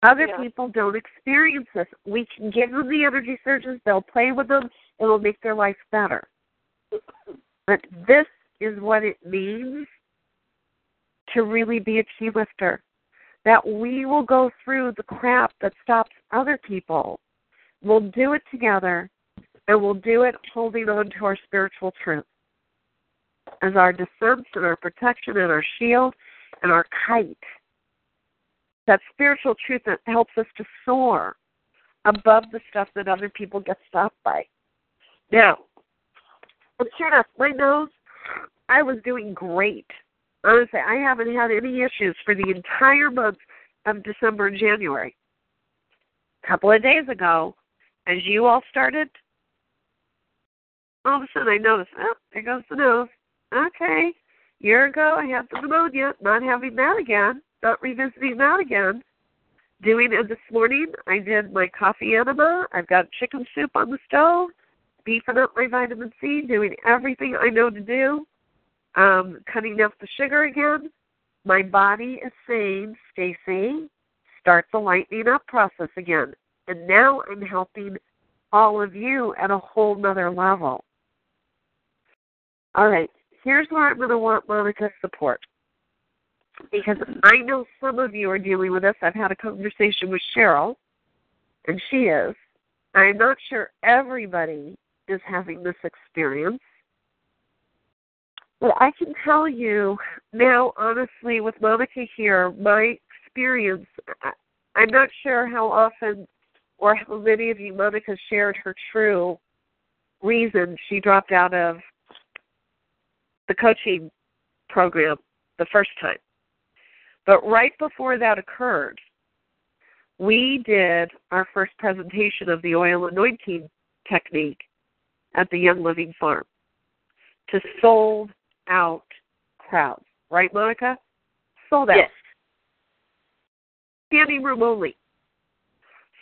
Other Yeah. people don't experience this. We can give them the energy surges, they'll play with them, it will make their life better. But this is what it means to really be a key lifter. That we will go through the crap that stops other people. We'll do it together, and we'll do it holding on to our spiritual truth as our defense and our protection and our shield and our kite. That spiritual truth that helps us to soar above the stuff that other people get stopped by. Now, and sure enough, my nose, I was doing great. Honestly, I haven't had any issues for the entire month of December and January. A couple of days ago, as you all started, all of a sudden I noticed, oh, there goes the nose. Okay. Year ago I had the pneumonia, not having that again, not revisiting that again. Doing it this morning, I did my coffee enema. I've got chicken soup on the stove, beefing up my vitamin C, doing everything I know to do, um, cutting out the sugar again. my body is saying, Stacy, start the lightening up process again. And now I'm helping all of you at a whole nother level. All right, here's where I'm going to want Monika's support. Because I know some of you are dealing with this. I've had a conversation with Cheryl, and she is. I'm not sure everybody is having this experience. But I can tell you now, honestly, with Monika here, my experience, I'm not sure how often or how many of you Monika shared her true reason she dropped out of the coaching program the first time. But right before that occurred, we did our first presentation of the oil anointing technique at the Young Living Farm to sold out crowds. Right, Monika? Sold out. Yes. Standing room only.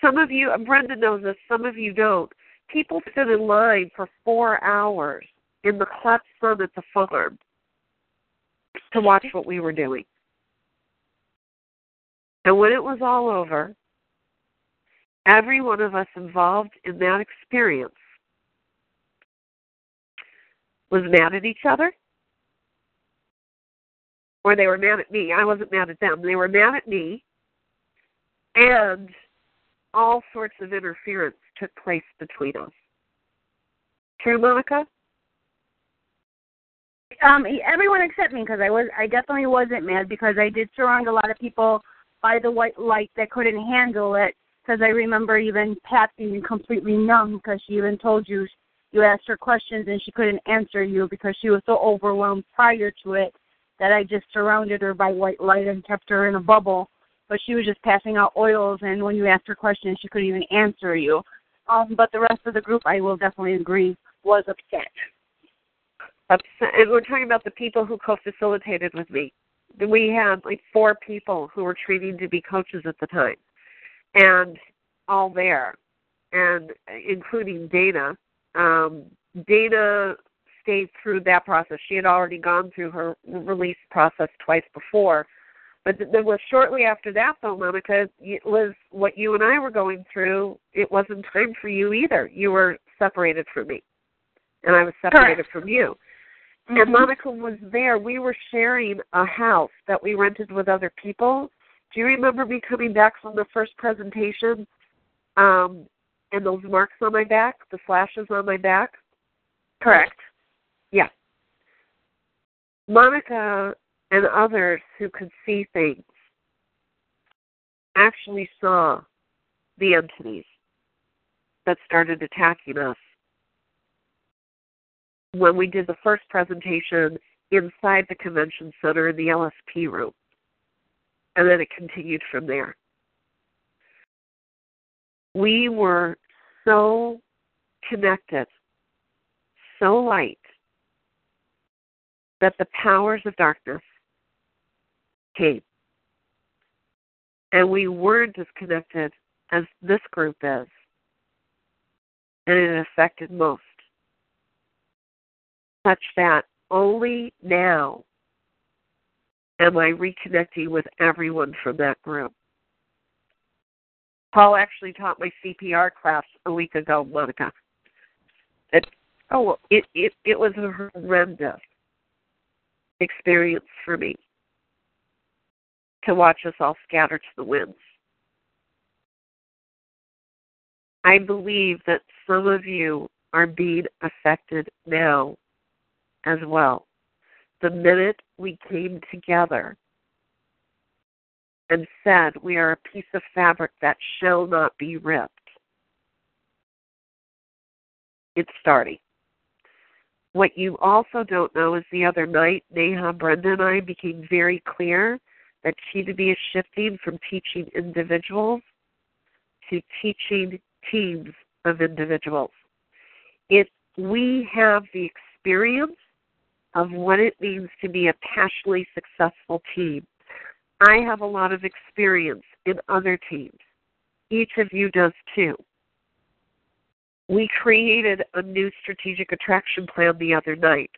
Some of you, Brenda knows this, some of you don't. People stood in line for four hours in the hot sun at the farm to watch what we were doing. And when it was all over, every one of us involved in that experience was mad at each other, or they were mad at me. I wasn't mad at them. They were mad at me, and all sorts of interference took place between us. True, Monika? Um, everyone except me because I was I definitely wasn't mad because I did surround a lot of people by the white light that couldn't handle it because I remember even Pat being completely numb because she even told you you asked her questions and she couldn't answer you because she was so overwhelmed prior to it that I just surrounded her by white light and kept her in a bubble. But she was just passing out oils, and when you asked her questions, she couldn't even answer you. Um, but the rest of the group, I will definitely agree, was upset. Upset, and we're talking about the people who co-facilitated with me. We had like four people who were training to be coaches at the time, and all there, and including Dana. Um, Dana stayed through that process. She had already gone through her release process twice before. But then was shortly after that, though, Monika, it was what you and I were going through. It wasn't time for you either. You were separated from me, and I was separated Correct. from you. Mm-hmm. And Monika was there. We were sharing a house that we rented with other people. Do you remember me coming back from the first presentation um, and those marks on my back, the slashes on my back? Correct. Yeah. Monika and others who could see things actually saw the entities that started attacking us when we did the first presentation inside the convention center in the LSP room. And then it continued from there. We were so connected, so light, that the powers of darkness came. And we weren't as connected as this group is. And it affected most. Such that only now am I reconnecting with everyone from that group. Paul actually taught my CPR class a week ago, Monika. It, oh, it, it, it was horrendous experience for me to watch us all scatter to the winds. I believe that some of you are being affected now as well. The minute we came together and said, We are a piece of fabric that shall not be ripped, it's starting. What you also don't know is the other night, Neha, Brenda, and I became very clear that Chi to be is shifting from teaching individuals to teaching teams of individuals. It we have the experience of what it means to be a passionately successful team. I have a lot of experience in other teams. Each of you does too. We created a new strategic attraction plan the other night.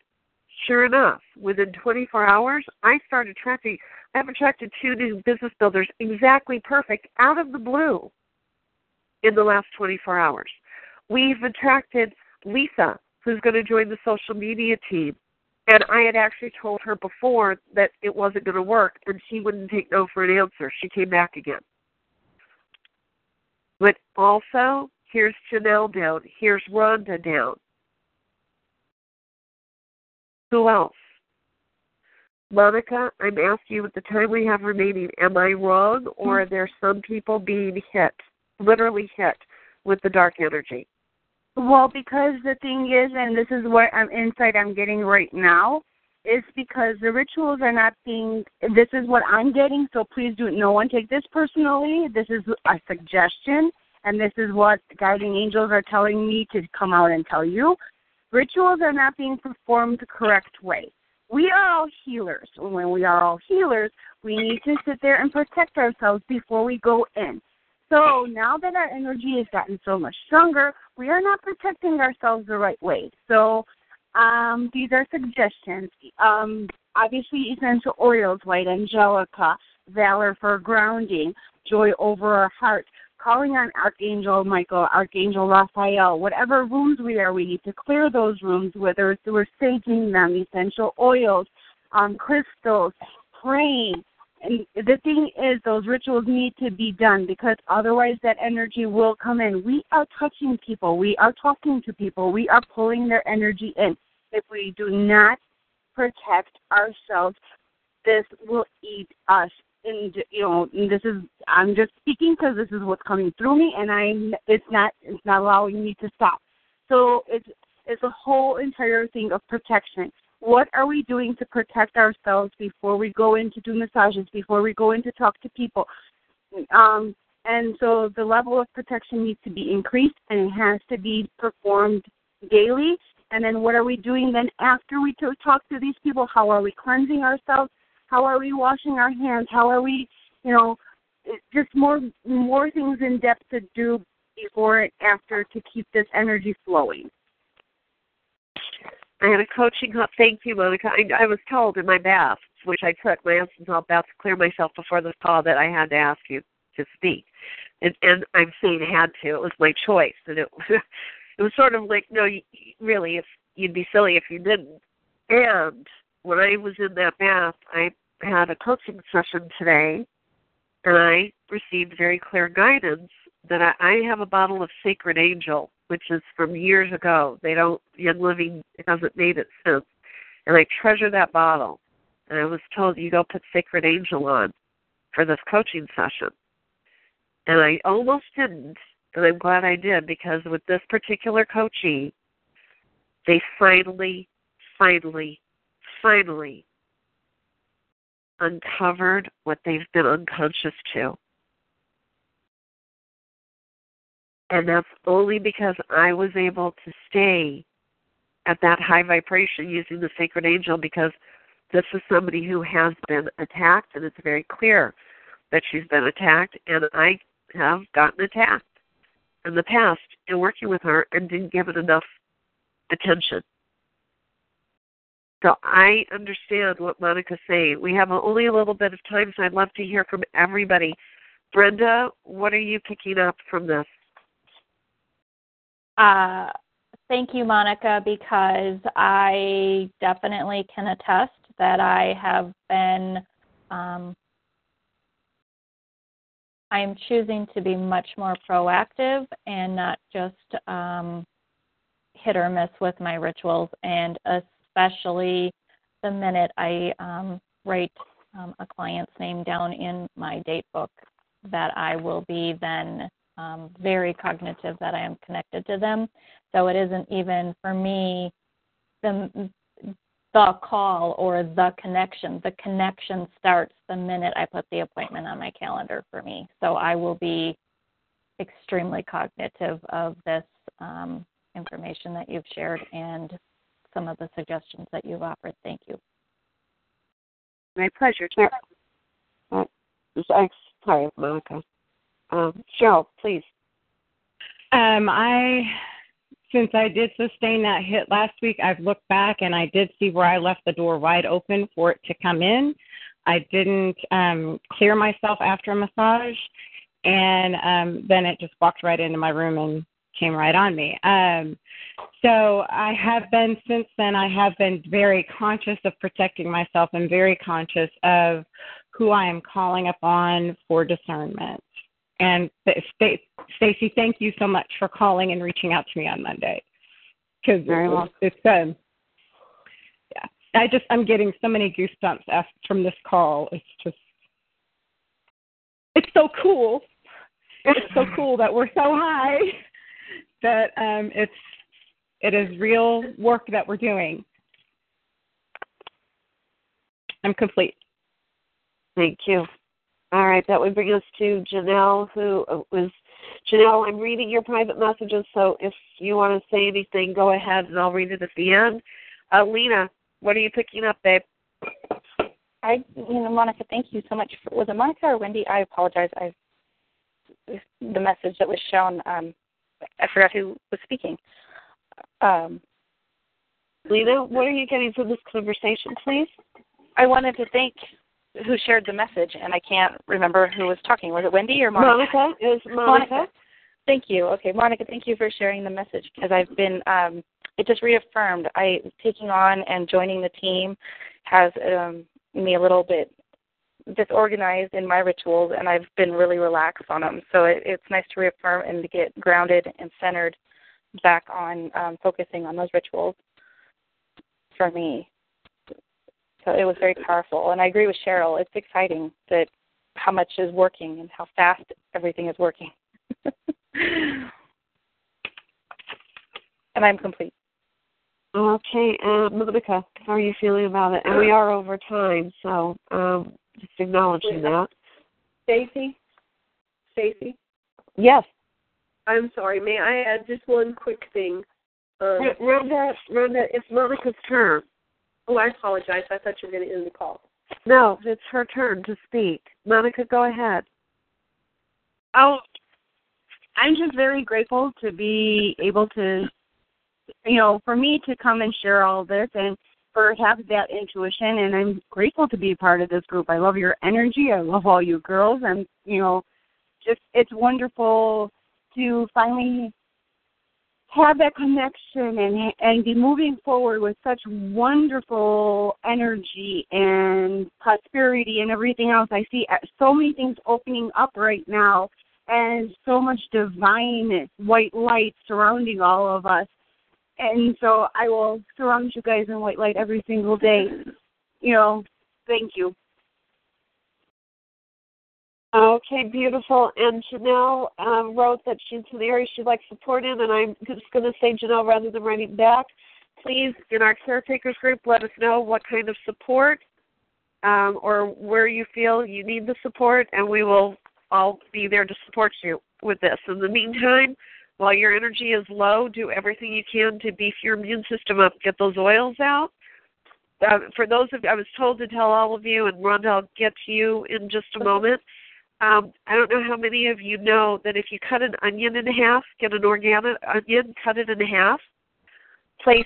sure enough, within 24 hours, I started attracting. I've attracted two new business builders exactly perfect out of the blue in the last 24 hours. We've attracted Lisa, who's going to join the social media team. And I had actually told her before that it wasn't going to work, and she wouldn't take no for an answer. She came back again. But also, here's Janelle down. Here's Rhonda down. Who else? Monika, I'm asking you at the time we have remaining, am I wrong or are there some people being hit, literally hit, with the dark energy? Well, because the thing is, and this is what I'm insight I'm getting right now, is because the rituals are not being. This is what I'm getting, so please do no one take this personally. This is a suggestion, and this is what guiding angels are telling me to come out and tell you. Rituals are not being performed the correct way. We are all healers. When we are all healers, we need to sit there and protect ourselves before we go in. So now that our energy has gotten so much stronger, we are not protecting ourselves the right way. So um, these are suggestions. Um, obviously, essential oils, white angelica, valor for grounding, joy over our heart, calling on Archangel Michael, Archangel Raphael, whatever rooms we are, we need to clear those rooms, whether it's we're saging them, essential oils, um, crystals, praying, and the thing is, those rituals need to be done because otherwise that energy will come in. We are touching people. We are talking to people. We are pulling their energy in. If we do not protect ourselves, this will eat us. And you know, and this is I'm just speaking because this is what's coming through me, and I'm it's not it's not allowing me to stop. So it's it's a whole entire thing of protection what are we doing to protect ourselves before we go in to do massages, before we go in to talk to people? Um, and so the level of protection needs to be increased and it has to be performed daily. And then what are we doing then after we talk to these people? How are we cleansing ourselves? How are we washing our hands? How are we, you know, just more more things in depth to do before and after to keep this energy flowing. I had a coaching call. Thank you, Monika. I, I was told in my bath, which I took my Epsom bath to clear myself before this call, that I had to ask you to speak, and and I'm saying had to. It was my choice, and it it was sort of like no, really, if you'd be silly if you didn't. And when I was in that bath, I had a coaching session today, and I received very clear guidance that I, I have a bottle of Sacred Angel which is from years ago. They don't Young Living hasn't made it since. And I treasure that bottle. And I was told you go put Sacred Angel on for this coaching session. And I almost didn't, and I'm glad I did because with this particular coachee, they finally, finally, finally uncovered what they've been unconscious to. And that's only because I was able to stay at that high vibration using the sacred angel because this is somebody who has been attacked and it's very clear that she's been attacked and I have gotten attacked in the past in working with her and didn't give it enough attention. So I understand what Monika's saying. We have only a little bit of time, so I'd love to hear from everybody. Brenda, what are you picking up from this? Uh, thank you, Monika, because I definitely can attest that I have been. Um, I am choosing to be much more proactive and not just um, hit or miss with my rituals, and especially the minute I um, write um, a client's name down in my date book, that I will be then um, very cognitive that I am connected to them. So it isn't even for me the the call or the connection. The connection starts the minute I put the appointment on my calendar for me. So I will be extremely cognitive of this um, information that you've shared and some of the suggestions that you've offered. Thank you. My pleasure. Uh, sorry, Monika. Um, Cheryl, please. Um, I since I did sustain that hit last week, I've looked back and I did see where I left the door wide open for it to come in. I didn't um, clear myself after a massage, and um, then it just walked right into my room and came right on me. Um, so I have been since then. I have been very conscious of protecting myself and very conscious of who I am calling upon for discernment. And Stacy, thank you so much for calling and reaching out to me on Monday. Because Very well. it's um, yeah. I just I'm getting so many goosebumps from this call. It's just it's so cool. It's so cool that we're so high that um, it's it is real work that we're doing. I'm complete. Thank you. All right, that would bring us to Janelle, who uh, was Janelle. I'm reading your private messages, so if you want to say anything, go ahead, and I'll read it at the end. Uh, Lena, what are you picking up, babe? I, you know, Monika, thank you so much. For, was it Monika or Wendy? I apologize. I the message that was shown. Um, I forgot who was speaking. Um, Lena, what are you getting from this conversation, please? I wanted to thank who shared the message, and I can't remember who was talking. Was it Wendy or Monika? Monika. It was Monika. Monika. Thank you. Okay, Monika, thank you for sharing the message because I've been. Um, it just reaffirmed. I taking on and joining the team has um, me a little bit disorganized in my rituals, and I've been really relaxed on them. So it, it's nice to reaffirm and to get grounded and centered back on um, focusing on those rituals for me. So it was very powerful, and I agree with Cheryl. It's exciting that how much is working and how fast everything is working. and I'm complete. Okay, uh, Monika, how are you feeling about it? And we are over time, so um, just acknowledging that. Stacy? Stacy? Yes. I'm sorry. May I add just one quick thing? Um, Rhonda, Rhonda, it's Monika's turn. Oh, I apologize. I thought you were going to end the call. No, it's her turn to speak. Monika, go ahead. Oh, I'm just very grateful to be able to, you know, for me to come and share all this and for have that intuition. And I'm grateful to be a part of this group. I love your energy. I love all you girls. And, you know, just it's wonderful to finally have that connection and and be moving forward with such wonderful energy and prosperity and everything else. I see uh, so many things opening up right now and so much divine white light surrounding all of us. And so I will surround you guys in white light every single day. You know, thank you. Okay, beautiful. And Janelle um, wrote that she's in the area she'd like support in, and I'm just going to say, Janelle, rather than writing back, please, in our caretakers group, let us know what kind of support um, or where you feel you need the support, and we will all be there to support you with this. In the meantime, while your energy is low, do everything you can to beef your immune system up. Get those oils out. Uh, for those of I was told to tell all of you, and Rhonda, I'll get to you in just a moment. Um, I don't know how many of you know that if you cut an onion in half, get an organic onion, cut it in half, place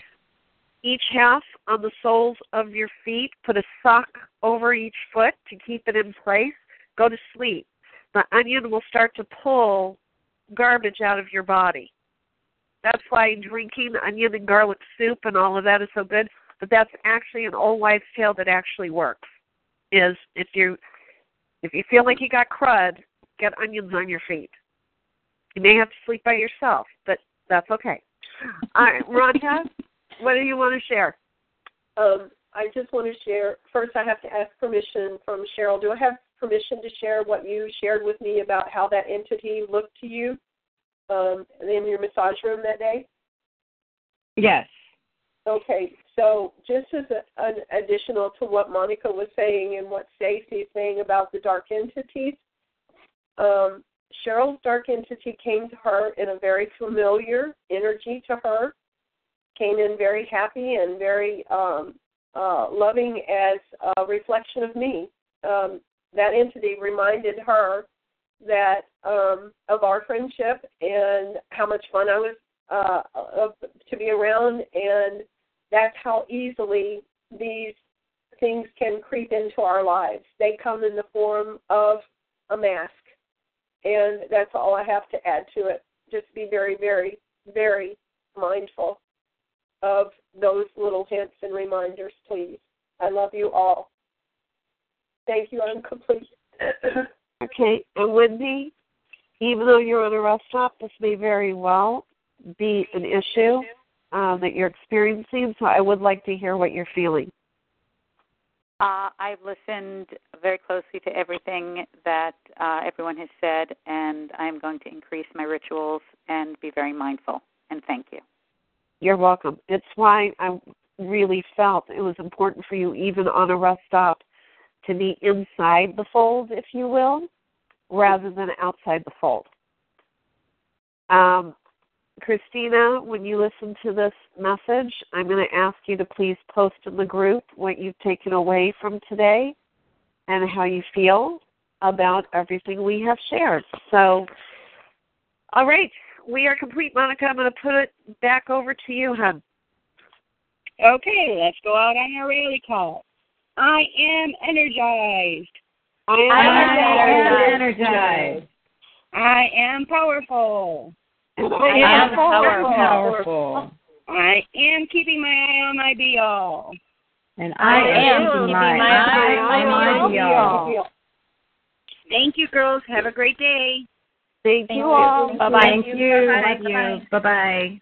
each half on the soles of your feet, put a sock over each foot to keep it in place, go to sleep. The onion will start to pull garbage out of your body. That's why drinking onion and garlic soup and all of that is so good. But that's actually an old wives' tale that actually works. Is if you if you feel like you got crud, get onions on your feet. You may have to sleep by yourself, but that's okay. All right, Rhonda, what do you want to share? Um, I just want to share. First, I have to ask permission from Cheryl. Do I have permission to share what you shared with me about how that entity looked to you um, in your massage room that day? Yes. Okay, so just as a, an additional to what Monika was saying and what Stacy is saying about the dark entities, um, Cheryl's dark entity came to her in a very familiar energy to her, came in very happy and very um, uh, loving as a reflection of me. Um, that entity reminded her that um, of our friendship and how much fun I was uh, of, to be around, and that's how easily these things can creep into our lives. They come in the form of a mask, and that's all I have to add to it. Just be very, very, very mindful of those little hints and reminders, please. I love you all. Thank you. I'm complete. Okay, and Wendy, even though you're on a rest stop, this may very well be an issue uh, that you're experiencing. So I would like to hear what you're feeling. Uh, I've listened very closely to everything that uh, everyone has said, and I'm going to increase my rituals and be very mindful. And thank you. You're welcome. It's why I really felt it was important for you, even on a rest stop, to be inside the fold, if you will, rather than outside the fold. Um, Christina, when you listen to this message, I'm going to ask you to please post in the group what you've taken away from today and how you feel about everything we have shared. So, all right, we are complete, Monika. I'm going to put it back over to you, hon. Okay, let's go out on our rally call. I am energized. I am energized. I am powerful. And I am powerful. powerful. I am keeping my eye on my be all. And I, am keeping my eye on my all. Thank you, girls. Have a great day. Thank, you all. Bye-bye. Thank you. Bye-bye. You. Bye-bye. With